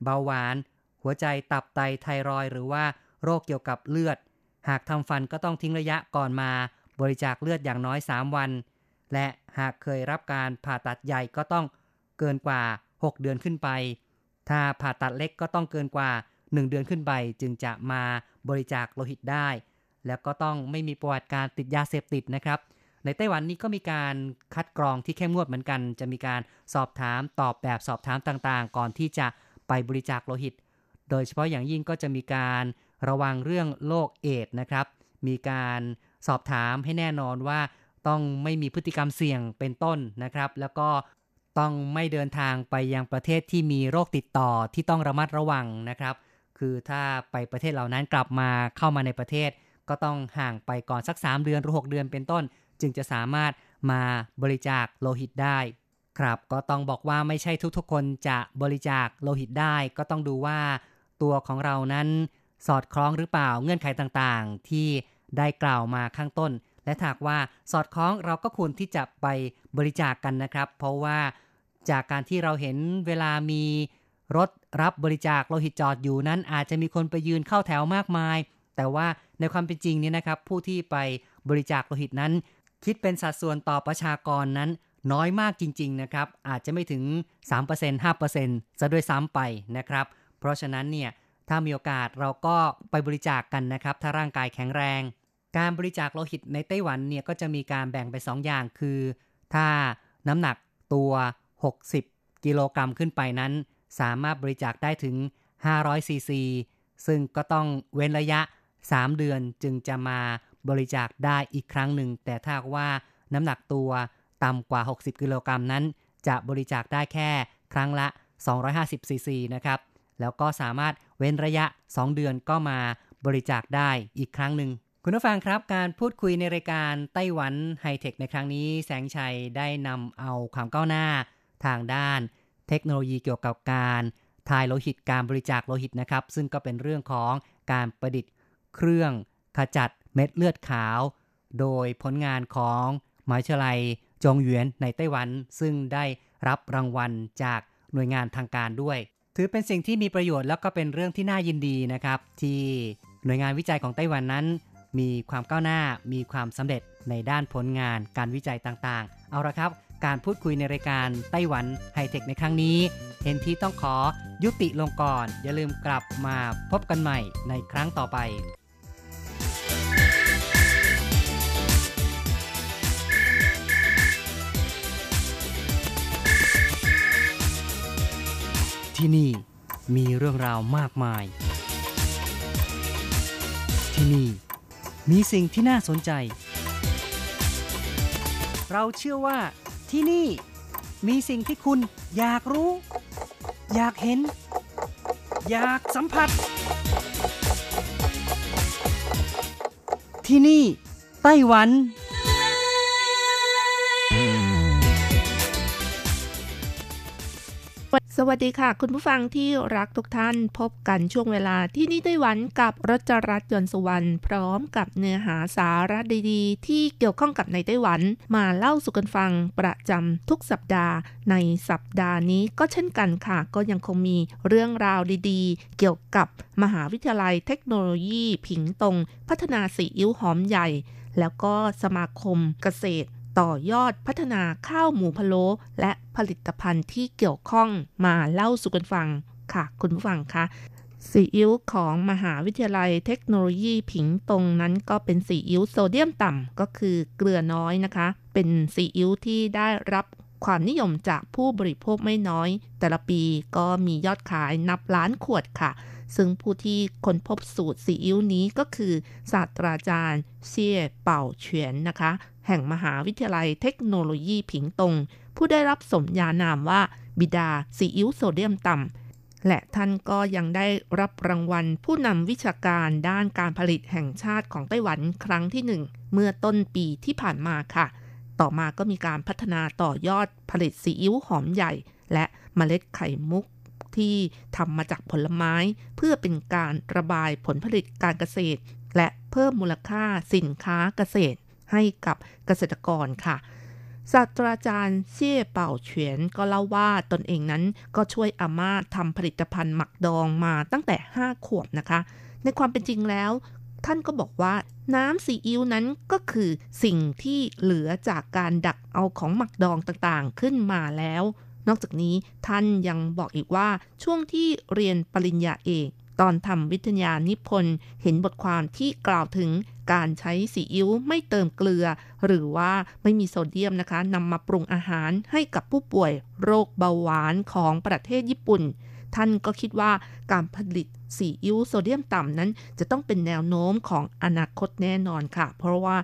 เบาหวาน หัวใจตับไตไทรอยหรือว่าโรคเกี่ยวกับเลือด หากทำฟันก็ต้องทิ้งระยะก่อนมาบริจาคเลือดอย่างน้อย 3 วัน และหากเคยรับการผ่าตัดใหญ่ก็ต้องเกินกว่า 6 เดือนขึ้นไป ถ้าผ่าตัดเล็กก็ต้องเกินกว่า 1 เดือนขึ้นไป จึงจะมา บริจาคโลหิตได้ แล้วก็ต้องไม่มีประวัติการติดยาเสพติดนะครับ ในไต้หวันนี้ก็มีการคัดกรองที่เข้มงวดเหมือนกัน จะมีการสอบถามตอบแบบสอบถามต่างๆ ก่อนที่จะไปบริจาคโลหิต โดยเฉพาะอย่างยิ่งก็จะมีการระวังเรื่องโรคเอดส์นะครับ มีการสอบถามให้แน่นอนว่าต้องไม่มีพฤติกรรมเสี่ยงเป็นต้นนะครับ แล้วก็ต้องไม่เดินทางไปยังประเทศที่มีโรคติดต่อที่ต้องระมัดระวังนะครับ คือถ้าไปประเทศเหล่านั้นกลับมาเข้ามาในประเทศ ก็ต้องห่างไปก่อนสัก 3 เดือนหรือ 6 เดือนเป็นต้น จึงจะสามารถมาบริจาคโลหิตได้ ครับก็ต้องบอกว่าไม่ใช่ทุกๆ คนจะบริจาคโลหิตได้ ก็ต้องดูว่าตัวของเรานั้นสอดคล้องหรือเปล่าเงื่อนไขต่างๆ ที่ได้กล่าวมาข้างต้น และหากว่าสอดคล้องเราก็ควรที่จะไปบริจาคกกันนะครับ เพราะว่าจากการที่เราเห็นเวลามี รถรับบริจาคโลหิตจอดอยู่นั้นอาจจะมีคนไปยืนเข้าแถวมากมาย แต่ว่าในความเป็นจริงเนี่ยนะครับ ผู้ที่ไปบริจาคโลหิตนั้น คิดเป็นสัดส่วนต่อประชากรนั้น น้อยมากจริง ๆ นะครับ อาจจะไม่ถึง 3% 5%ซะด้วยซ้ำไปนะครับ เพราะฉะนั้นเนี่ยถ้ามีโอกาสเราก็ไปบริจาคกกันนะครับ ถ้าร่างกายแข็งแรง การบริจาคโลหิตในไต้หวันเนี่ยก็จะมีการแบ่งไป2อย่างคือ ถ้าน้ำหนักตัว 60 กิโลกรัมขึ้นไปนั้น สามารถบริจาคได้ถึง 500ซีซีซึ่งก็ต้องเว้นระยะ 3 เดือนจึงจะมาบริจาคได้อีกครั้งหนึ่ง แต่ถ้าว่าน้ำหนักตัวต่ำกว่า 60 กิโลกรัมนั้น จะบริจาคได้แค่ครั้งละ 250ซีซีนะครับ แล้วก็สามารถเว้นระยะ 2 เดือนก็มาบริจาคได้อีกครั้งหนึ่งคุณผู้ฟังครับการพูดคุยในรายการไต้หวันไฮเทคในครั้งนี้ แสงชัยได้นำเอาความก้าวหน้า ทางด้าน เทคโนโลยีเกี่ยวกับการทายโลหิตการบริจาคโลหิตนะครับ ซึ่งก็เป็นเรื่องของการประดิษฐ์เครื่องขจัดเม็ดเลือดขาว โดยผลงานของมหาวิทยาลัยจงหยวนในไต้หวัน ซึ่งได้รับรางวัลจากหน่วยงานทางการด้วย ถือเป็นสิ่งที่มีประโยชน์แล้วก็เป็นเรื่องที่น่ายินดีนะครับ ที่หน่วยงานวิจัยของไต้หวันนั้น มีความก้าวหน้ามีความสำเร็จในด้านผลงานการวิจัยต่างๆ เอาละครับ การพูดคุยในรายการไต้หวันไฮเทคในครั้งนี้ เห็นที่ต้องขอยุติลงก่อน อย่าลืมกลับมาพบกันใหม่ในครั้งต่อไปที่นี่มีเรื่องราวมากมาย ที่นี่มีสิ่งที่น่าสนใจ เราเชื่อว่า ที่นี่ มีสิ่งที่คุณอยากรู้ อยากเห็น อยากสัมผัส ที่นี่ ไต้หวัน สวัสดีค่ะ คุณผู้ฟังที่รักทุกท่านพบกันช่วงเวลาที่นี่ไต้หวันกับรจรัสยนต์สุวรรณพร้อมกับเนื้อหาสาระดีๆ ที่เกี่ยวข้องกับในไต้หวัน มาเล่าสู่กันฟังประจำทุกสัปดาห์ ในสัปดาห์นี้ก็เช่นกันค่ะ ก็ยังคงมีเรื่องราวดีๆ เกี่ยวกับมหาวิทยาลัยเทคโนโลยี ผิงตง พัฒนาสีอิ้วหอมใหญ่ แล้วก็สมาคมเกษตร ต่อยอดพัฒนาข้าวหมูพะโล้และผลิตภัณฑ์ที่เกี่ยวข้องมาเล่าสู่กันฟังค่ะ คุณผู้ฟังคะซีอิ๊วของมหาวิทยาลัยเทคโนโลยีผิงตงนั้นก็เป็นซีอิ๊วโซเดียมต่ำก็คือเกลือน้อยนะคะ เป็นซีอิ๊วที่ได้รับความนิยมจากผู้บริโภคไม่น้อย แต่ละปีก็มียอดขายนับล้านขวดค่ะ ซึ่งผู้ที่ค้นพบสูตรซีอิ๊วนี้ก็คือ ศาสตราจารย์เซี่ยเป่าเฉียนนะคะ แห่งมหาวิทยาลัยเทคโนโลยีผิงตง ผู้ได้รับสมญานามว่าบิดาซีอิ๊วโซเดียมต่ำ และท่านก็ยังได้รับรางวัลผู้นำวิชาการด้านการผลิตแห่งชาติของไต้หวันครั้งที่หนึ่งเมื่อต้นปีที่ผ่านมาค่ะ ต่อมาก็มีการพัฒนาต่อยอดผลิตซีอิ๊วหอมใหญ่ และเมล็ดไข่มุก ที่ทำมาจากผลไม้ เพื่อเป็นการระบายผลผลิตการเกษตร และเพิ่มมูลค่าสินค้าเกษตรให้กับเกษตรกรค่ะศาสตราจารย์เซี่ยเป่าเฉียนก็เล่าว่าตนเองนั้นก็ช่วยอาม่าทำผลิตภัณฑ์หมักดองมาตั้งแต่ 5 ขวบนะคะ ในความเป็นจริงแล้ว ท่านก็บอกว่าน้ำซีอิ๊วนั้นก็คือสิ่งที่เหลือจากการดักเอาของหมักดองต่างๆขึ้นมาแล้ว นอกจากนี้ท่านยังบอกอีกว่าช่วงที่เรียนปริญญาเอกตอนทำวิทยานิพนธ์เห็นบทความที่กล่าวถึงการใช้ซีอิ๊วไม่เติมเกลือ หรือว่าไม่มีโซเดียมนะคะนำมาปรุงอาหารให้กับผู้ป่วยโรคเบาหวานของประเทศญี่ปุ่น ท่านก็คิดว่าการผลิตซีอิ๊วโซเดียมต่ำนั้น จะต้องเป็นแนวโน้มของอนาคตแน่นอนค่ะ เพราะว่า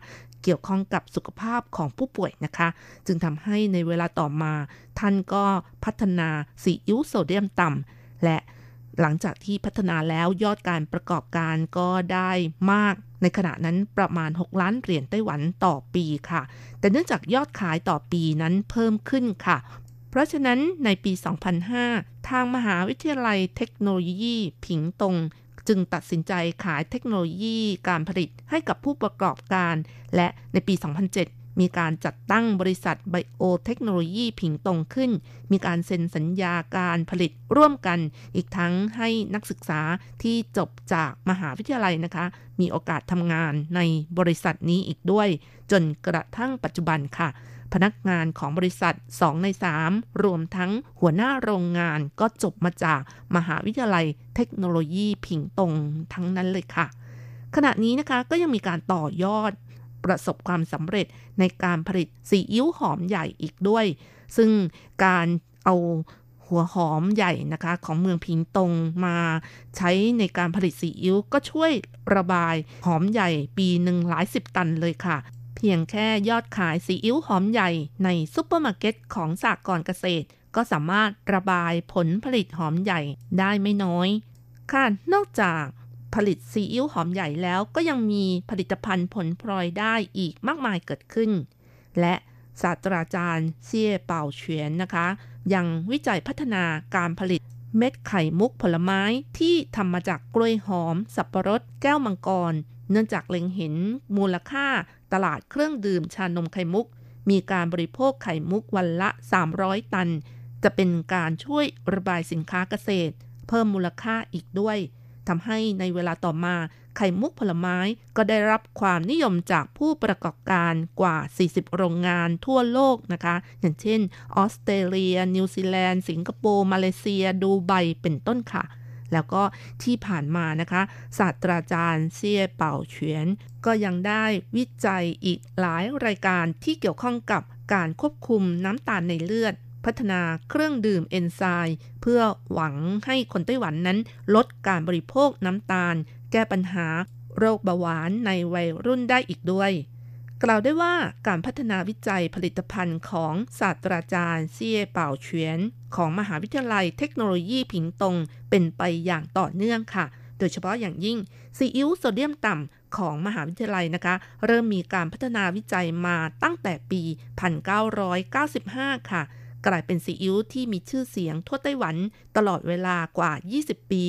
เกี่ยวข้องกับสุขภาพของผู้ป่วยนะคะ จึงทำให้ในเวลาต่อมา ท่านก็พัฒนาซีอิ๊วโซเดียมต่ำและหลังจากที่พัฒนาแล้วยอดการประกอบการก็ได้มากในขณะนั้นประมาณ 6 ล้านเหรียญไต้หวันต่อปีค่ะ แต่เนื่องจากยอดขายต่อปีนั้นเพิ่มขึ้นค่ะ เพราะฉะนั้นในปี 2005 ทางมหาวิทยาลัยเทคโนโลยีผิงตง จึงตัดสินใจขายเทคโนโลยีการผลิตให้กับผู้ประกอบการ และในปี 2007 มีการจัดตั้งบริษัทไบโอเทคโนโลยีผิงตงขึ้น มีการเซ็นสัญญาการผลิตร่วมกัน อีกทั้งให้นักศึกษาที่จบจากมหาวิทยาลัยนะคะ มีโอกาสทำงานในบริษัทนี้อีกด้วย จนกระทั่งปัจจุบันค่ะพนักงานของบริษัท 2 ใน 3 รวมทั้งหัวหน้าโรงงานก็จบมาจากมหาวิทยาลัยเทคโนโลยีผิงตงทั้งนั้นเลยค่ะ ขณะนี้นะคะก็ยังมีการต่อยอด ประสบความสำเร็จในการผลิตซีอิ๊วหอมใหญ่อีกด้วย ซึ่งการเอาหัวหอมใหญ่นะคะ ของเมืองผิงตงมาใช้ในการผลิตซีอิ๊วก็ช่วยระบายหอมใหญ่ปีหนึ่งหลายสิบตันเลยค่ะ เพียงแค่ยอดขายซีอิ๊วหอมใหญ่ในซุปเปอร์มาร์เก็ตของสมาคมเกษตร ก็สามารถระบายผลผลิตหอมใหญ่ได้ไม่น้อย ค่ะ นอกจาก ผลิตซีอิ๊วหอมใหญ่แล้วก็ยังมีผลิตภัณฑ์ผลพลอยได้อีกมากมายเกิดขึ้น และศาสตราจารย์เซี่ยเป่าเฉียนนะคะ ยังวิจัยพัฒนาการผลิตเม็ดไข่มุกผลไม้ที่ทำมาจากกล้วยหอม สับปะรด แก้วมังกร เนื่องจากเล็งเห็นมูลค่าตลาดเครื่องดื่มชานมไข่มุก มีการบริโภคไข่มุกวันละ 300 ตัน จะเป็นการช่วยระบายสินค้าเกษตร เพิ่มมูลค่าอีกด้วย ทำให้ในเวลาต่อมาไข่มุกผลไม้ก็ได้รับความนิยมจากผู้ประกอบการกว่า 40 โรงงานทั่วโลกนะคะ อย่างเช่น ออสเตรเลีย นิวซีแลนด์ สิงคโปร์ มาเลเซีย ดูไบ เป็นต้นค่ะ แล้วก็ที่ผ่านมานะคะ ศาสตราจารย์เซียเป่าเฉียน ก็ยังได้วิจัยอีกหลายรายการที่เกี่ยวข้องกับการควบคุมน้ำตาลในเลือด พัฒนาเครื่องดื่มเอนไซม์เพื่อหวังให้คนไต้หวันนั้น ลดการบริโภคน้ำตาล แก้ปัญหาโรคเบาหวานในวัยรุ่นได้อีกด้วย กล่าวได้ว่าการพัฒนาวิจัยผลิตภัณฑ์ของศาสตราจารย์เซียเป่าเฉียน ของมหาวิทยาลัยเทคโนโลยีผิงตง เป็นไปอย่างต่อเนื่องค่ะ โดยเฉพาะอย่างยิ่งซีอิ๊วโซเดียมต่ำของมหาวิทยาลัยนะคะ เริ่มมีการพัฒนาวิจัยมาตั้งแต่ปี 1995 ค่ะ กลายเป็นซีอิ๊วที่มีชื่อเสียงทั่วไต้หวันตลอดเวลากว่า 20 ปี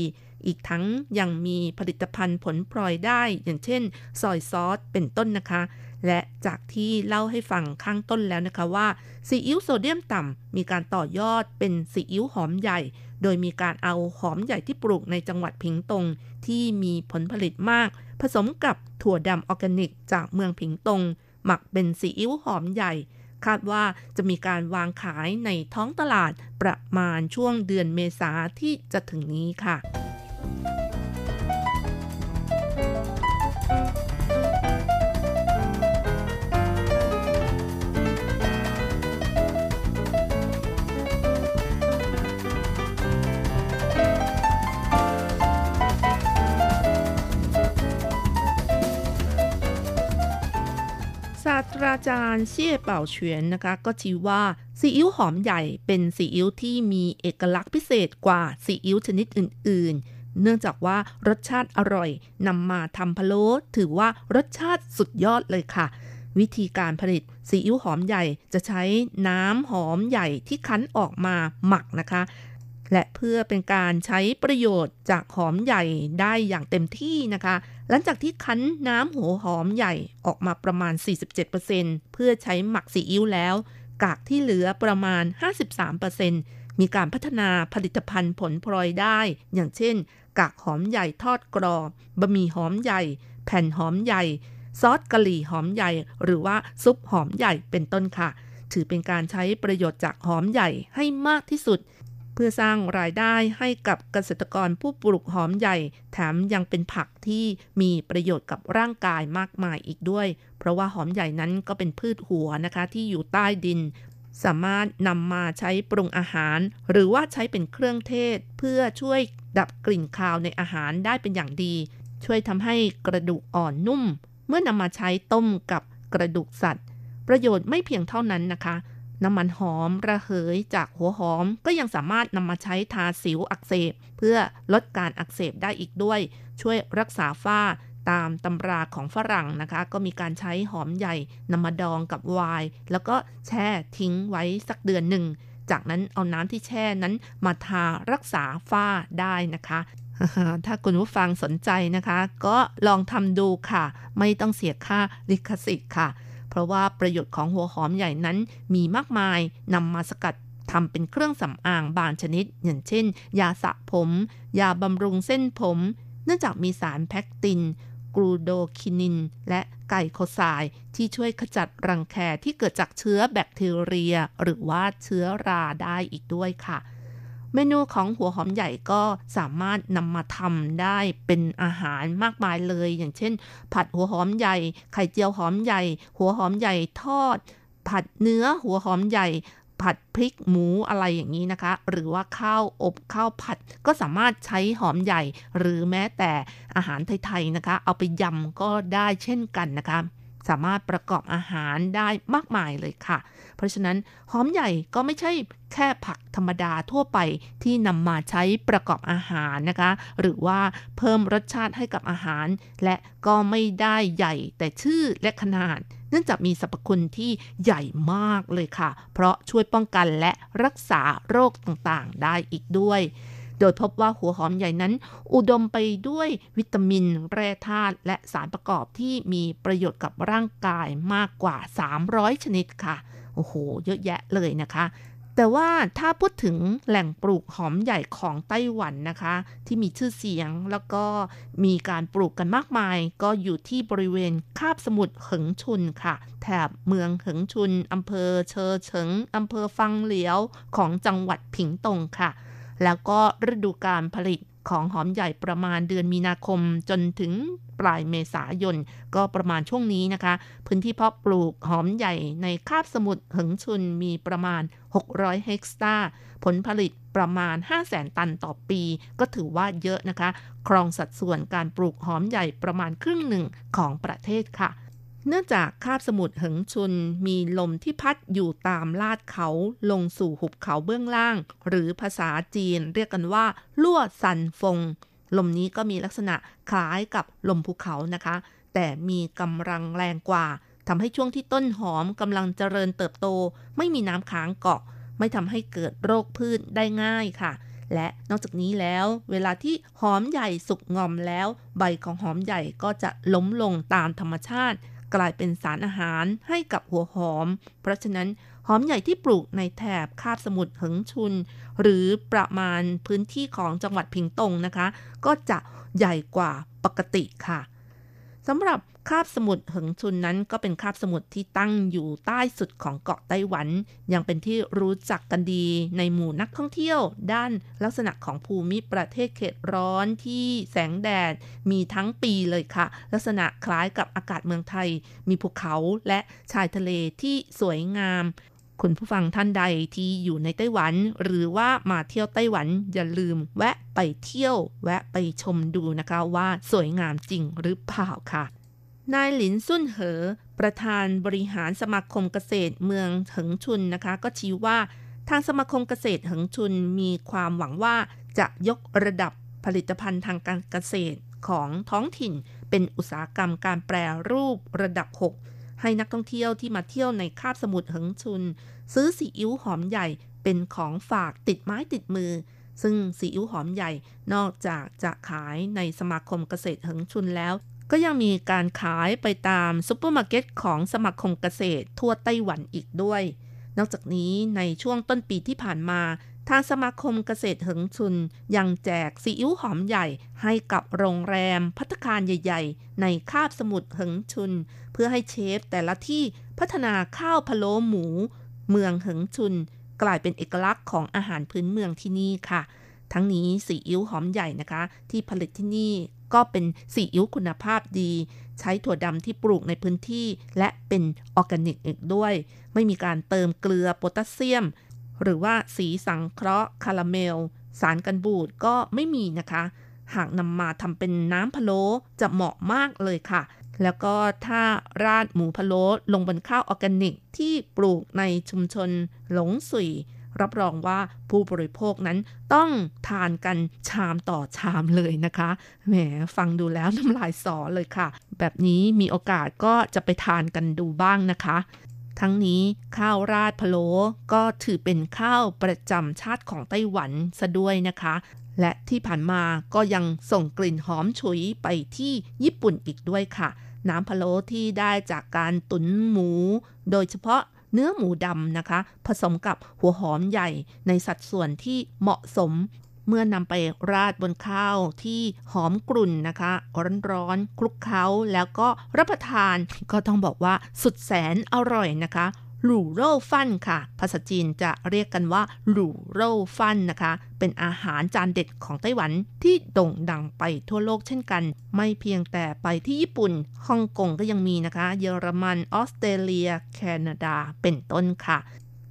อีกทั้งยังมีผลิตภัณฑ์ผลพลอยได้ อย่างเช่น ซอยซอสเป็นต้นนะคะ และจากที่เล่าให้ฟังข้างต้นแล้วนะคะว่าซีอิ๊วโซเดียมต่ำมีการต่อยอดเป็นซีอิ๊วหอมใหญ่ โดยมีการเอาหอมใหญ่ที่ปลูกในจังหวัดพิงตง ที่มีผลผลิตมาก ผสมกับถั่วดำออร์แกนิก จากเมืองพิงตงหมักเป็นซีอิ๊วหอมใหญ่ คาดว่าจะมีการวางขายในท้องตลาดประมาณช่วงเดือนเมษาที่จะถึงนี้ค่ะ ราจารย์เชี่ยเป่าเฉียนนะคะ ก็ชี้ว่าซีอิ๊วหอมใหญ่เป็นซีอิ๊วที่มีเอกลักษณ์พิเศษกว่าซีอิ๊วชนิดอื่น ๆ เนื่องจากว่ารสชาติอร่อยนำมาทำพะโล้ถือว่ารสชาติสุดยอดเลยค่ะ วิธีการผลิตซีอิ๊วหอมใหญ่จะใช้น้ำหอมใหญ่ที่คั้นออกมาหมักนะคะ และเพื่อเป็นการใช้ประโยชน์จากหอมใหญ่ได้อย่างเต็มที่นะคะ หลังจากที่คั้นน้ำหัวหอมใหญ่ออกมาประมาณ 47%เพื่อใช้หมักซีอิ๊วแล้ว กากที่เหลือประมาณ 53%มีการพัฒนาผลิตภัณฑ์ผลพลอยได้ อย่างเช่น กากหอมใหญ่ทอดกรอบบะหมี่หอมใหญ่ แผ่นหอมใหญ่ ซอสกะหรี่หอมใหญ่ หรือว่าซุปหอมใหญ่เป็นต้นค่ะ ถือเป็นการใช้ประโยชน์จากหอมใหญ่ให้มากที่สุด เพื่อสร้างรายได้ให้กับเกษตรกรผู้ปลูกหอมใหญ่ แถมยังเป็นผักที่มีประโยชน์กับร่างกายมากมายอีกด้วย เพราะว่าหอมใหญ่นั้นก็เป็นพืชหัวนะคะที่อยู่ใต้ดิน สามารถนำมาใช้ปรุงอาหาร หรือว่าใช้เป็นเครื่องเทศ เพื่อช่วยดับกลิ่นคาวในอาหารได้เป็นอย่างดี ช่วยทำให้กระดูกอ่อนนุ่ม เมื่อนำมาใช้ต้มกับกระดูกสัตว์ ประโยชน์ไม่เพียงเท่านั้นนะคะ น้ำมันหอมระเหยจากหัวหอมก็ยังสามารถนำมาใช้ทาสิวอักเสบ เพื่อลดการอักเสบได้อีกด้วย ช่วยรักษาฝ้าตามตำราของฝรั่งนะคะ ก็มีการใช้หอมใหญ่นำมาดองกับไวน์แล้วก็แช่ทิ้งไว้สักเดือนหนึ่ง จากนั้นเอาน้ำที่แช่นั้นมาทารักษาฝ้าได้นะคะถ้าคุณผู้ฟังสนใจนะคะ ก็ลองทำดูค่ะ ไม่ต้องเสียค่าลิขสิทธิ์ค่ะ เพราะว่าประโยชน์ของหัวหอมใหญ่นั้นมีมากมายนำมาสกัดทำเป็นเครื่องสำอางบางชนิด อย่างเช่น ยาสระผม ยาบำรุงเส้นผม เนื่องจากมีสารแพคติน กรูโดคินิน และไก่โคไซที่ช่วยขจัดรังแคที่เกิดจากเชื้อแบคทีเรีย หรือว่าเชื้อราได้อีกด้วยค่ะ เมนูของหัวหอมใหญ่ก็สามารถนำมาทำได้เป็นอาหารมากมายเลย อย่างเช่น ผัดหัวหอมใหญ่ ไข่เจียวหอมใหญ่ หัวหอมใหญ่ทอด ผัดเนื้อหัวหอมใหญ่ ผัดพริกหมูอะไรอย่างนี้นะคะ หรือว่าข้าวอบข้าวผัดก็สามารถใช้หอมใหญ่ หรือแม้แต่อาหารไทยๆนะคะ เอาไปยำก็ได้เช่นกันนะคะ สามารถประกอบอาหารได้มากมายเลยค่ะ เพราะฉะนั้นหอมใหญ่ก็ไม่ใช่แค่ผักธรรมดาทั่วไปที่นำมาใช้ประกอบอาหารนะคะ หรือว่าเพิ่มรสชาติให้กับอาหาร และก็ไม่ได้ใหญ่แต่ชื่อและขนาด เนื่องจากมีสรรพคุณที่ใหญ่มากเลยค่ะ เพราะช่วยป้องกันและรักษาโรคต่างๆ ได้อีกด้วยโดยพบว่าหัวหอมใหญ่นั้น อุดมไปด้วยวิตามิน แร่ธาตุและสารประกอบที่มีประโยชน์กับร่างกายมากกว่า 300 ชนิดค่ะ โอ้โห เยอะแยะเลยนะคะ แต่ว่าถ้าพูดถึงแหล่งปลูกหอมใหญ่ของไต้หวันนะคะ ที่มีชื่อเสียงแล้วก็มีการปลูกกันมากมาย ก็อยู่ที่บริเวณคาบสมุทรเหิงชุนค่ะ แถบเมืองเหิงชุนอำเภอเชอเฉิงอำเภอฟังเหลียวของจังหวัดผิงตงค่ะ แล้วก็ฤดูการผลิต ของหอมใหญ่ประมาณเดือนมีนาคมจนถึงปลายเมษายน ก็ประมาณช่วงนี้นะคะ พื้นที่เพาะปลูกหอมใหญ่ในคาบสมุทรหิงชุนมีประมาณ 600 เฮกตาร์ ผลผลิตประมาณ 500,000ตันต่อปี ก็ถือว่าเยอะนะคะ ครองสัดส่วนการปลูกหอมใหญ่ประมาณครึ่งหนึ่งของประเทศค่ะ เนื่องจากคาบสมุทรเหิงชุนมีลมที่พัดอยู่ตามลาดเขาลงสู่หุบเขาเบื้องล่าง หรือภาษาจีนเรียกกันว่าลั่วซันฟง ลมนี้ก็มีลักษณะคล้ายกับลมภูเขานะคะ แต่มีกำลังแรงกว่าทำให้ช่วงที่ต้นหอมกำลังเจริญเติบโต ไม่มีน้ำค้างเกาะ ไม่ทำให้เกิดโรคพืชได้ง่ายค่ะ และนอกจากนี้แล้ว เวลาที่หอมใหญ่สุกงอมแล้ว ใบของหอมใหญ่ก็จะล้มลงตามธรรมชาติ กลายเป็นสารอาหารให้กับหัวหอม เพราะฉะนั้นหอมใหญ่ที่ปลูกในแถบคาบสมุทรหงชุน หรือประมาณพื้นที่ของจังหวัดพิงตงนะคะ ก็จะใหญ่กว่าปกติค่ะสำหรับ คาบสมุทรเหิงชุนนั้นก็เป็นคาบสมุทรที่ตั้งอยู่ใต้สุดของเกาะไต้หวัน ยังเป็นที่รู้จักกันดีในหมู่นักท่องเที่ยว ด้านลักษณะของภูมิประเทศเขตร้อนที่แสงแดดมีทั้งปีเลยค่ะ ลักษณะคล้ายกับอากาศเมืองไทย มีภูเขาและชายทะเลที่สวยงาม คุณผู้ฟังท่านใดที่อยู่ในไต้หวัน หรือว่ามาเที่ยวไต้หวันอย่าลืมแวะไปเที่ยว แวะไปชมดูนะคะว่าสวยงามจริงหรือเปล่าค่ะ นายหลินซุ่นเหอ ประธานบริหารสมาคมเกษตรเมืองเหิงชุนนะคะ ก็ชี้ว่าทางสมาคมเกษตรเหิงชุนมีความหวังว่าจะยกระดับผลิตภัณฑ์ทางการเกษตรของท้องถิ่น เป็นอุตสาหกรรมการแปรรูประดับ 6 ให้นักท่องเที่ยวที่มาเที่ยวในคาบสมุทรเหิงชุน ซื้อซีอิ๊วหอมใหญ่เป็นของฝากติดไม้ติดมือ ซึ่งซีอิ๊วหอมใหญ่นอกจากจะขายในสมาคมเกษตรเหิงชุนแล้ว ก็ยังมีการขายไปตามซุปเปอร์มาร์เก็ตของสมาคมเกษตรทั่วไต้หวันอีกด้วย นอกจากนี้ในช่วงต้นปีที่ผ่านมาทางสมาคมเกษตรเหิงชุน ยังแจกซีอิ๊วหอมใหญ่ให้กับโรงแรมภัตตาคารใหญ่ ๆ ในคาบสมุทรเหิงชุน เพื่อให้เชฟแต่ละที่พัฒนาข้าวพะโล้หมู เมืองเหิงชุน กลายเป็นเอกลักษณ์ของอาหารพื้นเมืองที่นี่ค่ะ ทั้งนี้ซีอิ๊วหอมใหญ่นะคะ ที่ผลิตที่นี่ ก็เป็นซีอิ๊วคุณภาพดี ใช้ถั่วดำที่ปลูกในพื้นที่และเป็นออร์แกนิกอีกด้วย ไม่มีการเติมเกลือโพแทสเซียม หรือว่าสีสังเคราะห์คาราเมล สารกันบูดก็ไม่มีนะคะ หากนำมาทำเป็นน้ำพะโล้จะเหมาะมากเลยค่ะ แล้วก็ถ้าราดหมูพะโล้ลงบนข้าวออร์แกนิกที่ปลูกในชุมชนหลงสุย รับรองว่าผู้บริโภคนั้นต้องทานกันชามต่อชามเลยนะคะ แหมฟังดูแล้วน้ำลายสอเลยค่ะ แบบนี้มีโอกาสก็จะไปทานกันดูบ้างนะคะทั้งนี้ข้าวราดพะโล้ก็ถือเป็นข้าวประจำชาติของไต้หวันซะด้วยนะคะ และที่ผ่านมาก็ยังส่งกลิ่นหอมฉุยไปที่ญี่ปุ่นอีกด้วยค่ะ น้ำพะโล้ที่ได้จากการตุ๋นหมู โดยเฉพาะ เนื้อหมูดำนะคะ ผสมกับหัวหอมใหญ่ในสัดส่วนที่เหมาะสมเมื่อนำไปราดบนข้าวที่หอมกรุ่นนะคะร้อนๆคลุกเคล้าแล้วก็รับประทานก็ต้องบอกว่าสุดแสนอร่อยนะคะ หลู่โร่ฟั่นค่ะ ภาษาจีนจะเรียกกันว่าหลู่โร่ฟั่นนะคะ เป็นอาหารจานเด็ดของไต้หวันที่โด่งดังไปทั่วโลกเช่นกัน ไม่เพียงแต่ไปที่ญี่ปุ่นฮ่องกงก็ยังมีนะคะ เยอรมันออสเตรเลีย แคนาดาเป็นต้นค่ะ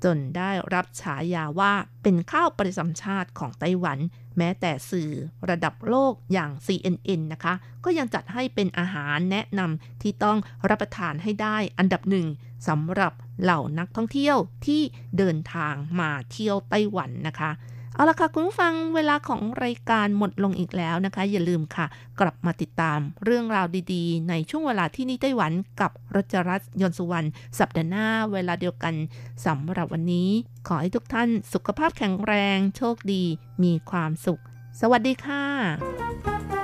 จนได้รับฉายาว่าเป็นข้าวประจำชาติของไต้หวัน แม้แต่สื่อระดับโลกอย่าง CNN นะคะ ก็ยังจัดให้เป็นอาหารแนะนำที่ต้องรับประทานให้ได้อันดับหนึ่งสำหรับเหล่านักท่องเที่ยวที่เดินทางมาเที่ยวไต้หวันนะคะ เอาละค่ะ คุณผู้ฟังเวลาของรายการหมดลงอีกแล้วนะคะ อย่าลืมค่ะ กลับมาติดตามเรื่องราวดีๆ ในช่วงเวลาที่นี่ไต้หวันกับรจรัสยนต์สุวรรณสัปดาห์หน้าเวลาเดียวกันสำหรับวันนี้ ขอให้ทุกท่านสุขภาพแข็งแรง โชคดี มีความสุข สวัสดีค่ะ「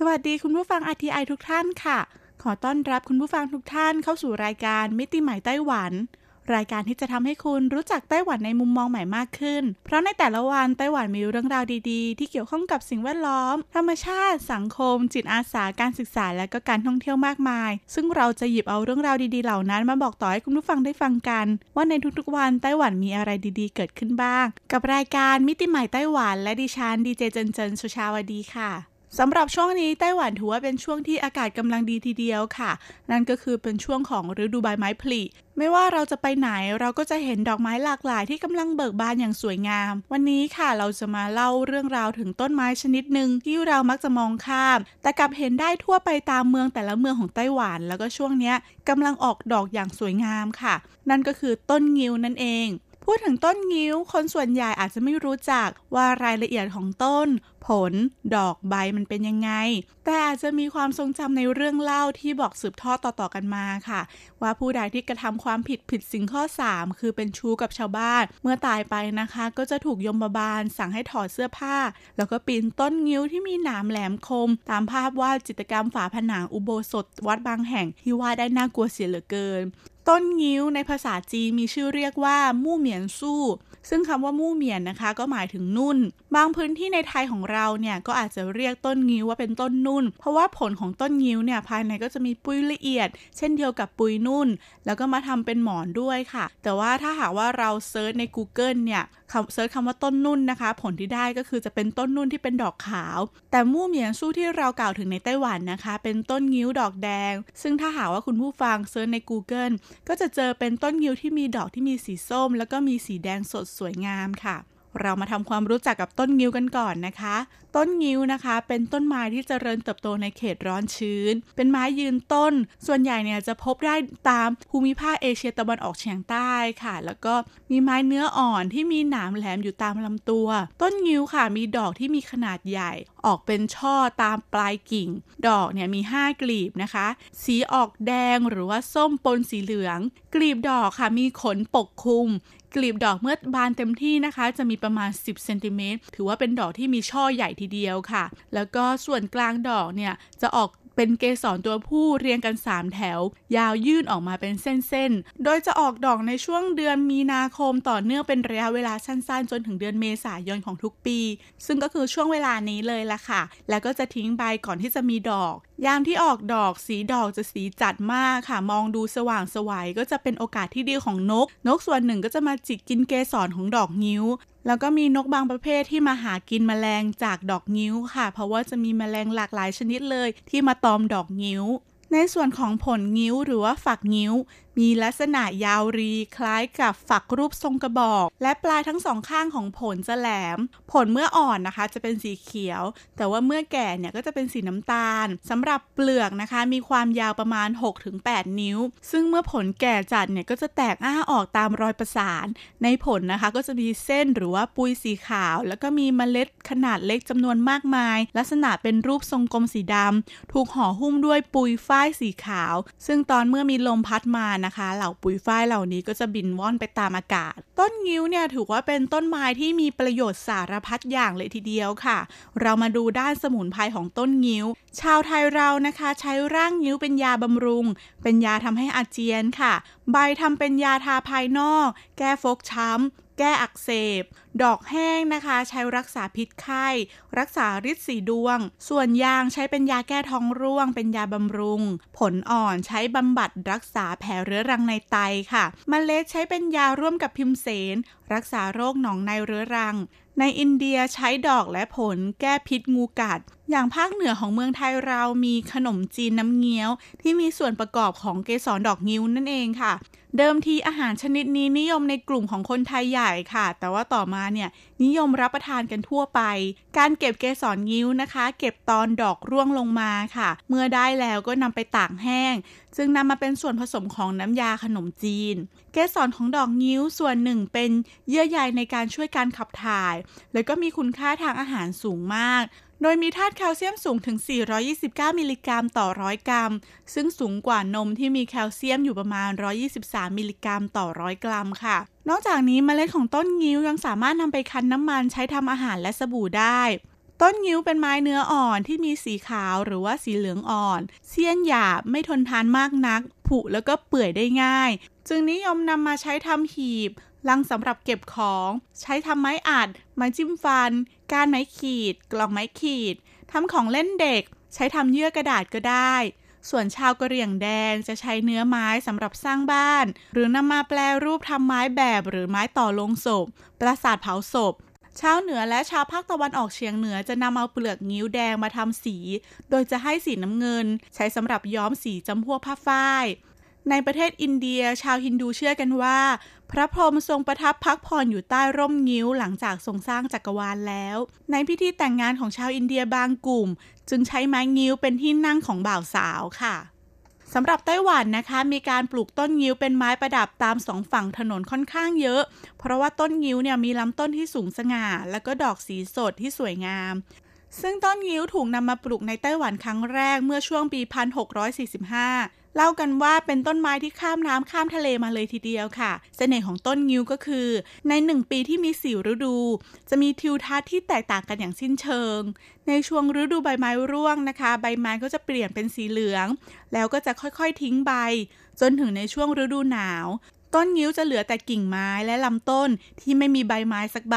สวัสดีคุณผู้ฟัง RTI ทุกท่านค่ะ ขอต้อนรับคุณผู้ฟังทุกท่านเข้าสู่รายการมิติใหม่ไต้หวัน รายการที่จะทำให้คุณรู้จักไต้หวันในมุมมองใหม่มากขึ้น เพราะในแต่ละวันไต้หวันมีเรื่องราวดีๆ ที่เกี่ยวข้องกับสิ่งแวดล้อม ธรรมชาติ สังคม จิตอาสาการศึกษาและก็การท่องเที่ยวมากมาย ซึ่งเราจะหยิบเอาเรื่องราวดีๆ เหล่านั้น มาบอกต่อให้คุณผู้ฟังได้ฟังกัน ว่าในทุกๆวันไต้หวันมีอะไรดีๆ เกิดขึ้นบ้าง กับรายการมิติใหม่ไต้หวัน และดิฉันดีเจเจนเจนสุชาวดีค่ะ สำหรับช่วงนี้ไต้หวันถือว่าเป็นช่วงที่อากาศกำลังดีทีเดียวค่ะ นั่นก็คือเป็นช่วงของฤดูใบไม้ผลิไม่ว่าเราจะไปไหนเราก็จะเห็นดอกไม้หลากหลายที่กำลังเบิกบานอย่างสวยงาม วันนี้ค่ะเราจะมาเล่าเรื่องราวถึงต้นไม้ชนิดหนึ่งที่เรามักจะมองข้าม แต่กลับเห็นได้ทั่วไปตามเมืองแต่ละเมืองของไต้หวัน แล้วก็ช่วงนี้กำลังออกดอกอย่างสวยงามค่ะ นั่นก็คือต้นงิ้วนั่นเอง พูดถึงต้นงิ้ว คนส่วนใหญ่อาจจะไม่รู้จักว่ารายละเอียดของต้น ผล ดอกใบมันเป็นยังไง แต่อาจจะมีความทรงจำในเรื่องเล่าที่บอกสืบทอดต่อๆกันมาค่ะ ว่าผู้ใดที่กระทำความผิดผิดสิ่งข้อ 3 คือเป็นชู้กับชาวบ้าน เมื่อตายไปนะคะ ก็จะถูกยมบาลสั่งให้ถอดเสื้อผ้า แล้วก็ปีนต้นงิ้วที่มีหนามแหลมคม ตามภาพวาดจิตรกรรมฝาผนังอุโบสถวัดบางแห่งที่ว่าได้น่ากลัวเสียเหลือเกิน ต้นงิ้วในภาษาจีนมีชื่อเรียกว่า木棉树 ซึ่งคำว่า 木棉 นะคะ ก็หมายถึงนุ่น บางพื้นที่ในไทยของเราเนี่ยก็อาจจะเรียกต้นงิ้วว่าเป็นต้นนุ่น เพราะว่าผลของต้นงิ้วเนี่ยภายในก็จะมีปุยละเอียด เช่นเดียวกับปุยนุ่น แล้วก็มาทำเป็นหมอนด้วยค่ะ แต่ว่าถ้าหากว่าเรา search ใน Google เนี่ย search คำว่าต้นนุ่นนะคะ ผลที่ได้ก็คือจะเป็นต้นนุ่นที่เป็นดอกขาว แต่ 木棉树 ที่เรากล่าวถึงในไต้หวันนะคะ เป็นต้นงิ้วดอกแดง ซึ่งถ้าหากว่าคุณผู้ฟังเซิร์ชใน Google ก็จะเจอเป็นต้นงิ้วที่มีดอกที่มีสีส้ม แล้วก็มีสีแดงสดสวยงามค่ะ เรามาทำความรู้จักกับต้นงิ้วกันก่อนนะคะ ต้นงิ้วนะคะ เป็นต้นไม้ที่เจริญเติบโตในเขตร้อนชื้น เป็นไม้ยืนต้น ส่วนใหญ่เนี่ยจะพบได้ตามภูมิภาคเอเชียตะวันออกเฉียงใต้ค่ะ แล้วก็มีไม้เนื้ออ่อนที่มีหนามแหลมอยู่ตามลำตัว ต้นงิ้วค่ะ มีดอกที่มีขนาดใหญ่ ออกเป็นช่อตามปลายกิ่ง ดอกเนี่ยมี 5 กลีบนะคะ สีออกแดงหรือว่าส้มปนสีเหลือง กลีบดอกค่ะมีขนปกคลุม กลีบดอกเมื่อบานเต็มที่นะคะ จะมีประมาณ 10เซนติเมตรถือว่าเป็นดอกที่มีช่อใหญ่ทีเดียวค่ะ แล้วก็ส่วนกลางดอกเนี่ยจะออกเป็นเกสรตัวผู้เรียงกัน 3 แถว ยาวยื่นออกมาเป็นเส้นๆ โดยจะออกดอกในช่วงเดือนมีนาคมต่อเนื่องเป็นระยะเวลาสั้นๆ จนถึงเดือนเมษายนของทุกปี ซึ่งก็คือช่วงเวลานี้เลยละค่ะ แล้วก็จะทิ้งใบก่อนที่จะมีดอกยามที่ออกดอกสีดอกจะสีจัดมากค่ะ มองดูสว่างสวัยก็จะเป็นโอกาสที่ดีของนก นกส่วนหนึ่งก็จะมาจิกกินเกสรของดอกงิ้ว แล้วก็มีนกบางประเภทที่มาหากินแมลงจากดอกงิ้วค่ะ เพราะว่าจะมีแมลงหลากหลายชนิดเลย ที่มาตอมดอกงิ้ว ในส่วนของผลงิ้วหรือว่าฝักงิ้ว มีลักษณะยาวรีคล้ายกับฝักรูปทรงกระบอก และปลายทั้งสองข้างของผลจะแหลม ผลเมื่ออ่อนนะคะ จะเป็นสีเขียว แต่ว่าเมื่อแก่เนี่ยก็จะเป็นสีน้ำตาลสำหรับเปลือกนะคะ มีความยาวประมาณ 6-8 นิ้ว ซึ่งเมื่อผลแก่จัดเนี่ยก็จะแตกอ้าออกตามรอยประสาน ในผลนะคะก็จะมีเส้นหรือว่าปุยสีขาว แล้วก็มีเมล็ดขนาดเล็กจำนวนมากมาย ลักษณะเป็นรูปทรงกลมสีดำถูกห่อหุ้มด้วยปุยฝ้ายสีขาว ซึ่งตอนเมื่อมีลมพัดมานะคะ เหล่าปุ๋ยฝ้ายเหล่านี้ก็จะบินว่อนไปตามอากาศ ต้นงิ้วเนี่ยถือว่าเป็นต้นไม้ที่มีประโยชน์สารพัดอย่างเลยทีเดียวค่ะ เรามาดูด้านสมุนไพรของต้นงิ้ว ชาวไทยเรานะคะ ใช้ร่างงิ้วเป็นยาบำรุง เป็นยาทำให้อาเจียนค่ะ ใบทำเป็นยาทาภายนอก แก้ฟกช้ำ แก้อักเสบ ดอกแห้งนะคะ ใช้รักษาพิษไข้ รักษาฤทธิ์สีดวง ส่วนยางใช้เป็นยาแก้ท้องร่วง เป็นยาบำรุง ผลอ่อนใช้บำบัดรักษาแผลเรื้อรังในไตค่ะมเมล็ดใช้เป็นยาร่วมกับพิมเสน รักษาโรคหนองในเรื้อรังในอินเดียใช้ดอกและผลแก้พิษงูกัด อย่างภาคเหนือของเมืองไทยเรามีขนมจีนน้ำเงี้ยว ที่มีส่วนประกอบของเกสรดอกงิ้วนั่นเองค่ะ เดิมทีอาหารชนิดนี้นิยมในกลุ่มของคนไทยใหญ่ค่ะ แต่ว่าต่อมาเนี่ยนิยมรับประทานกันทั่วไป การเก็บเกสรงิ้วนะคะ เก็บตอนดอกร่วงลงมาค่ะ เมื่อได้แล้วก็นำไปตากแห้งจึงนำมาเป็นส่วนผสมของน้ำยาขนมจีน เกสรของดอกงิ้วส่วนหนึ่งเป็นเยื่อใยในการช่วยการขับถ่าย แล้วก็มีคุณค่าทางอาหารสูงมาก โดยมีธาตุแคลเซียมสูงถึง 429 มิลลิกรัมต่อร้อยกรัม ซึ่งสูงกว่านมที่มีแคลเซียมอยู่ประมาณ 123 มิลลิกรัมต่อร้อยกรัมค่ะ นอกจากนี้เมล็ดของต้นงิ้วยังสามารถนำไปคั้นน้ำมันใช้ทำอาหารและสบู่ได้ ต้นงิ้วเป็นไม้เนื้ออ่อนที่มีสีขาวหรือว่าสีเหลืองอ่อน เสี้ยนหยาบไม่ทนทานมากนัก ผุแล้วก็เปื่อยได้ง่าย จึงนิยมนำมาใช้ทำหีบลังสำหรับเก็บของ ใช้ทำไม้อัดไม้จิ้มฟัน การไม้ขีด กล่องไม้ขีดทำของเล่นเด็ก ใช้ทำเยื่อกระดาษก็ได้ ส่วนชาวกะเหรี่ยงแดงจะใช้เนื้อไม้สำหรับสร้างบ้าน หรือนำมาแปลรูปทำไม้แบบหรือไม้ต่อลงศพ ปราสาทเผาศพชาวเหนือและชาวภาคตะวันออกเฉียงเหนือจะนำเอาเปลือกงิ้วแดงมาทำสี โดยจะให้สีน้ำเงิน ใช้สำหรับย้อมสีจำพวกผ้าฝ้าย ในประเทศอินเดียชาวฮินดูเชื่อกันว่า พระพรหมทรงประทับพักผ่อนอยู่ใต้ร่มงิ้วหลังจากทรงสร้างจักรวาลแล้ว ในพิธีแต่งงานของชาวอินเดียบางกลุ่ม จึงใช้ไม้งิ้วเป็นที่นั่งของบ่าวสาวค่ะสำหรับไต้หวันนะคะมีการปลูกต้นงิ้วเป็นไม้ประดับตามสองฝั่งถนนค่อนข้างเยอะ เพราะว่าต้นงิ้วเนี่ยมีลำต้นที่สูงสง่า แล้วก็ดอกสีสดที่สวยงาม ซึ่งต้นงิ้วถูกนำมาปลูกในไต้หวันครั้งแรกเมื่อช่วงปี 1645 เล่ากันว่าเป็นต้นไม้ที่ข้ามน้ำข้ามทะเลมาเลยทีเดียวค่ะ เสน่ห์ของต้นงิ้วก็คือ ในหนึ่งปีที่มีสี่ฤดู จะมีทิวทัศน์ที่แตกต่างกันอย่างสิ้นเชิง ในช่วงฤดูใบไม้ร่วงนะคะ ใบไม้ก็จะเปลี่ยนเป็นสีเหลือง แล้วก็จะค่อยๆทิ้งใบ จนถึงในช่วงฤดูหนาว ต้นงิ้วจะเหลือแต่กิ่งไม้และลำต้นที่ไม่มีใบไม้สักใบ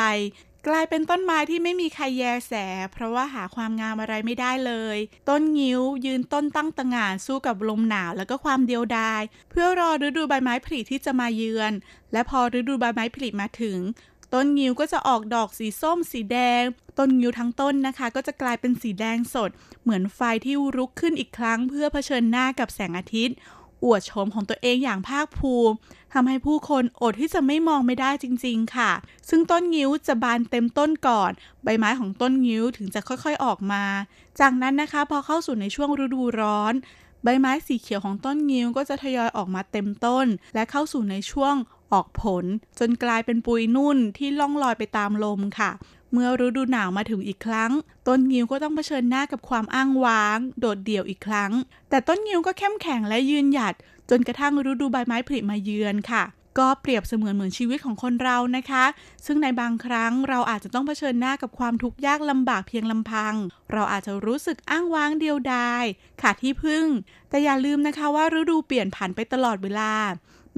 กลายเป็นต้นไม้ที่ไม่มีใครแยแส เพราะว่าหาความงามอะไรไม่ได้เลย ต้นงิ้วยืนต้นตั้งตะงานสู้กับลมหนาวแล้วก็ความเดียวดาย เพื่อรอฤดูใบไม้ผลิที่จะมาเยือน และพอฤดูใบไม้ผลิมาถึง ต้นงิ้วก็จะออกดอกสีส้มสีแดง ต้นงิ้วทั้งต้นนะคะ ก็จะกลายเป็นสีแดงสด เหมือนไฟที่รุกขึ้นอีกครั้ง เพื่อเผชิญหน้ากับแสงอาทิตย์ อวดโฉมของตัวเองอย่างภาคภูมิทำให้ผู้คนอดที่จะไม่มองไม่ได้จริง ๆ ค่ะ ซึ่งต้นงิ้วจะบานเต็มต้นก่อน ใบไม้ของต้นงิ้วถึงจะค่อยๆออกมา จากนั้นนะคะพอเข้าสู่ในช่วงฤดูร้อน ใบไม้สีเขียวของต้นงิ้วก็จะทยอยออกมาเต็มต้น และเข้าสู่ในช่วงออกผล จนกลายเป็นปุยนุ่นที่ล่องลอยไปตามลมค่ะ เมื่อฤดูหนาวมาถึงอีกครั้ง ต้นงิ้วก็ต้องเผชิญหน้ากับความอ้างว้าง โดดเดี่ยวอีกครั้ง แต่ต้นงิ้วก็เข้มแข็งและยืนหยัด จนกระทั่งฤดูใบไม้ผลิมาเยือนค่ะก็เปรียบเสมือนเหมือนชีวิตของคนเรานะคะ ซึ่งในบางครั้งเราอาจจะต้องเผชิญหน้ากับความทุกข์ยากลำบากเพียงลำพัง เราอาจจะรู้สึกอ้างว้างเดียวดายขาดที่พึ่ง แต่อย่าลืมนะคะว่าฤดูเปลี่ยนผันไปตลอดเวลา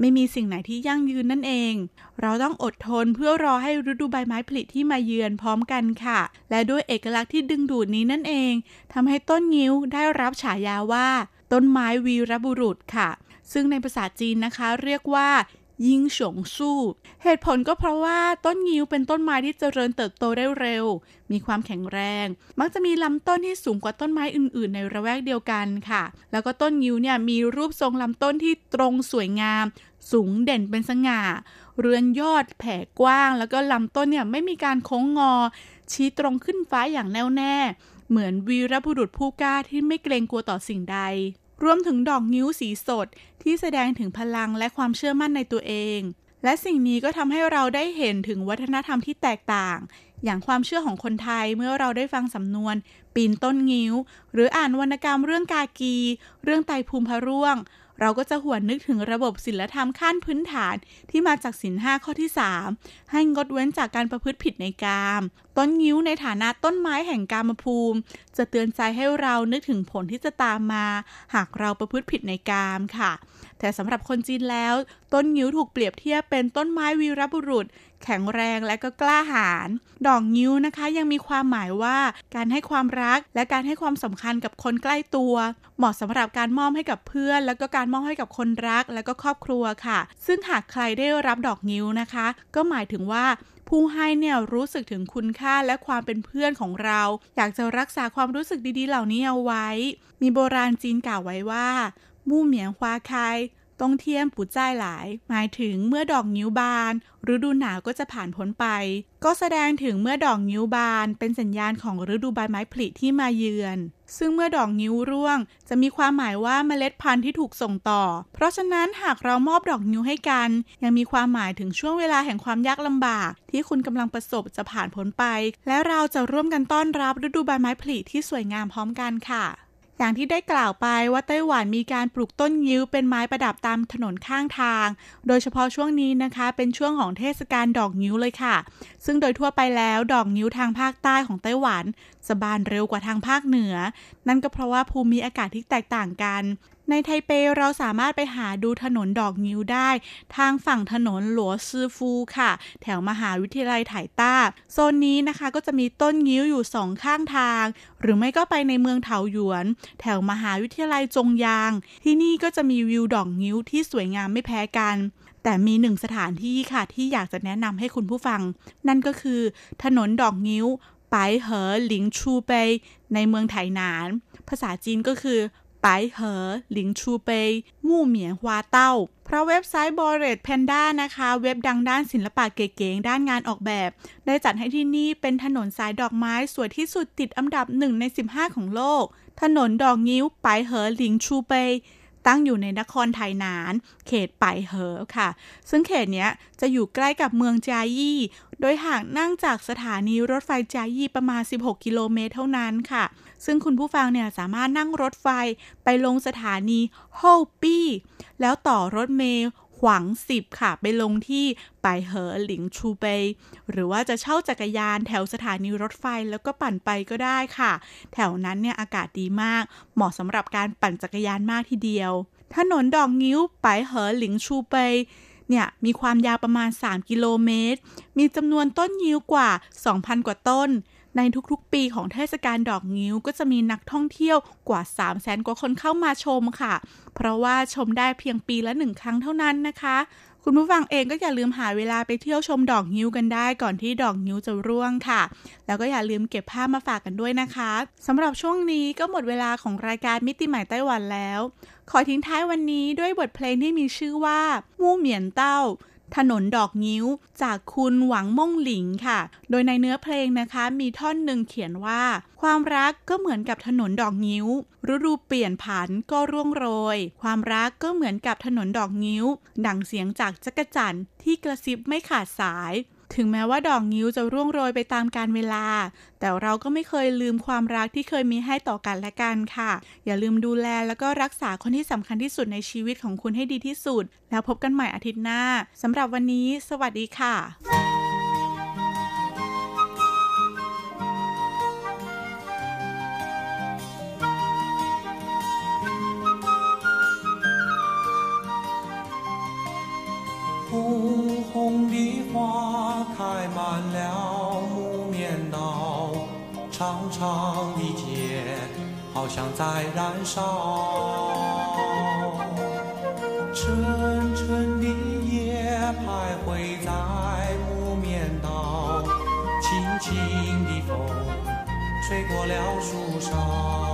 ไม่มีสิ่งไหนที่ยั่งยืนนั่นเอง เราต้องอดทนเพื่อรอให้ฤดูใบไม้ผลิที่มาเยือนพร้อมกันค่ะ และด้วยเอกลักษณ์ที่ดึงดูดนี้นั่นเองทำให้ต้นงิ้วได้รับฉายาว่า ต้นไม้วีรบุรุษค่ะ ซึ่งในภาษาจีนนะคะ เรียกว่า ยิงฉงสู้ เหตุผลก็เพราะว่าต้นงิ้วเป็นต้นไม้ที่เจริญเติบโตได้เร็ว มีความแข็งแรง มักจะมีลำต้นที่สูงกว่าต้นไม้อื่น ๆ ในระแวกเดียวกันค่ะ แล้วก็ต้นงิ้วเนี่ยมีรูปทรงลำต้นที่ตรงสวยงาม สูงเด่นเป็นสง่า เรือนยอดแผ่กว้าง แล้วก็ลำต้นเนี่ยไม่มีการโค้งงอ ชี้ตรงขึ้นฟ้าอย่างแน่วแน่ เหมือนวีรบุรุษผู้กล้าที่ไม่เกรงกลัวต่อสิ่งใด รวมถึงดอกงิ้วสีสดที่แสดงถึงพลังและความเชื่อมั่นในตัวเอง และสิ่งนี้ก็ทำให้เราได้เห็นถึงวัฒนธรรมที่แตกต่าง อย่างความเชื่อของคนไทยเมื่อเราได้ฟังสำนวน ปีนต้นงิ้ว หรืออ่านวรรณกรรมเรื่องกากี เรื่องไตภูมิพระร่วง เราก็จะหวนนึกถึงระบบศิลธรรมขั้นพื้นฐานที่มาจากศีลห้าข้อที่ 3 ให้งดเว้นจากการประพฤติผิดในกาม ต้นงิ้วในฐานะต้นไม้แห่งกามภูมิ จะเตือนใจให้เรานึกถึงผลที่จะตามมา หากเราประพฤติผิดในกามค่ะ แต่สำหรับคนจีนแล้ว ต้นงิ้วถูกเปรียบเทียบเป็นต้นไม้วีรบุรุษ แข็งแรงและก็กล้าหาญดอกงิ้วนะคะ ยังมีความหมายว่าการให้ความรักและการให้ความสำคัญกับคนใกล้ตัว เหมาะสำหรับการมอบให้กับเพื่อน แล้วก็การมอบให้กับคนรัก และก็ครอบครัวค่ะ ซึ่งหากใครได้รับดอกงิ้วนะคะ ก็หมายถึงว่าผู้ให้เนี่ยรู้สึกถึงคุณค่าและความเป็นเพื่อนของเรา อยากจะรักษาความรู้สึกดีๆ เหล่านี้เอาไว้ มีโบราณจีนกล่าวไว้ว่า มู่เหมียนฮวาคายตงเทียมปูจ้ายหลาย หมายถึงเมื่อดอกนิ้วบานฤดูหนาวก็จะผ่านพ้นไป ก็แสดงถึงเมื่อดอกนิ้วบาน เป็นสัญญาณของฤดูใบไม้ผลิที่มาเยือน ซึ่งเมื่อดอกนิ้วร่วง จะมีความหมายว่าเมล็ดพันธุ์ที่ถูกส่งต่อ เพราะฉะนั้นหากเรามอบดอกนิ้วให้กัน ยังมีความหมายถึงช่วงเวลาแห่งความยากลำบาก ที่คุณกำลังประสบจะผ่านพ้นไป และเราจะร่วมกันต้อนรับฤดูใบไม้ผลิที่สวยงามพร้อมกันค่ะ อย่างที่ได้กล่าวไปว่าไต้หวันมีการปลูกต้นยิ้วเป็นไม้ประดับตามถนนข้างทาง โดยเฉพาะช่วงนี้นะคะ เป็นช่วงของเทศกาลดอกยิ้วเลยค่ะ ซึ่งโดยทั่วไปแล้วดอกยิ้วทางภาคใต้ของไต้หวันจะบานเร็วกว่าทางภาคเหนือ นั่นก็เพราะว่าภูมิอากาศที่แตกต่างกัน ในไทเปเราสามารถไปหาดูถนนดอกงิ้วได้ ทางฝั่งถนนหลัวซือฟูค่ะ แถวมหาวิทยาลัยไถต้า โซนนี้นะคะก็จะมีต้นงิ้วอยู่สองข้างทาง หรือไม่ก็ไปในเมืองเถาหยวน แถวมหาวิทยาลัยจงยาง ที่นี่ก็จะมีวิวดอกงิ้วที่สวยงามไม่แพ้กันแต่มีหนึ่งสถานที่ค่ะที่อยากจะแนะนำให้คุณผู้ฟัง นั่นก็คือ ถนนดอกงิ้ว ไปเหอหลิงชูเปยในเมืองไถหนาน ภาษาจีนก็คือ ไปเหอหลิงชูเปยมู่เหมียนฮวาเต้า เพราะเว็บไซต์บอร์เรตแพนด้านะคะ เว็บดังด้านศิลปะเก๋ๆด้านงานออกแบบ ได้จัดให้ที่นี่เป็นถนนสายดอกไม้สวยที่สุดติดอันดับหนึ่งใน 15 ของโลก ถนนดอกงิ้วไปเหอหลิงชูเปยตั้งอยู่ในนครไทหนาน เขตไปเหอค่ะ ซึ่งเขตนี้จะอยู่ใกล้กับเมืองจายี่ โดยห่ากนั่งจากสถานีรถไฟจายี่ประมาณ 16 กิโลเมตรเท่านั้นค่ะ ซึ่งคุณผู้ฟังเนี่ยสามารถนั่งรถไฟไปลงสถานีโฮปี้ แล้วต่อรถเมล์หวังสิบค่ะ ไปลงที่ไปเหอหลิงชูเปยหรือว่าจะเช่าจักรยานแถวสถานีรถไฟแล้วก็ปั่นไปก็ได้ค่ะ แถวนั้นเนี่ยอากาศดีมาก เหมาะสำหรับการปั่นจักรยานมากทีเดียว ถนนดอกงิ้วไปเหอหลิงชูเปยเนี่ยมีความยาวประมาณ 3 กิโลเมตร มีจำนวนต้นยิ้วกว่า 2,000 กว่าต้น ในทุกๆ ปีของเทศกาลดอกงิ้วก็จะมีนักท่องเที่ยวกว่า 3 0 0แสนกว่าคนเข้ามาชมค่ะ เพราะว่าชมได้เพียงปีละหนึ่งครั้งเท่านั้นนะคะ คุณผู้ฟังเองก็อย่าลืมหาเวลาไปเที่ยวชมดอกงิ้วกันได้ก่อนที่ดอกงิ้วจะร่วงค่ะ แล้วก็อย่าลืมเก็บภาพมาฝากกันด้วยนะคะสำหรับช่วงนี้ก็หมดเวลาของรายการมิติใหม่ไต้หวันแล้ว ขอทิ้งท้ายวันนี้ด้วยบทเพลงที่มีชื่อว่ามู่เหมียนเต้า ถนนดอกนิ้ว จากคุณหวังม่งหลิงค่ะ โดยในเนื้อเพลงนะคะมีท่อนหนึ่งเขียนว่า ความรักก็เหมือนกับถนนดอกนิ้ว ฤดูเปลี่ยนผันก็ร่วงโรย ความรักก็เหมือนกับถนนดอกนิ้ว ดังเสียงจากจักรจันที่กระซิบไม่ขาดสาย ถึงแม้ว่าดอกงิ้วจะร่วงโรยไปตามการเวลา แต่เราก็ไม่เคยลืมความรักที่เคยมีให้ต่อกันและกันค่ะ อย่าลืมดูแลแล้วก็รักษาคนที่สำคัญที่สุดในชีวิตของคุณให้ดีที่สุด แล้วพบกันใหม่อาทิตย์หน้าสำหรับวันนี้ สวัสดีค่ะ 长的街好像在燃烧。沉沉的夜徘徊在木棉道，轻轻的风吹过了树梢。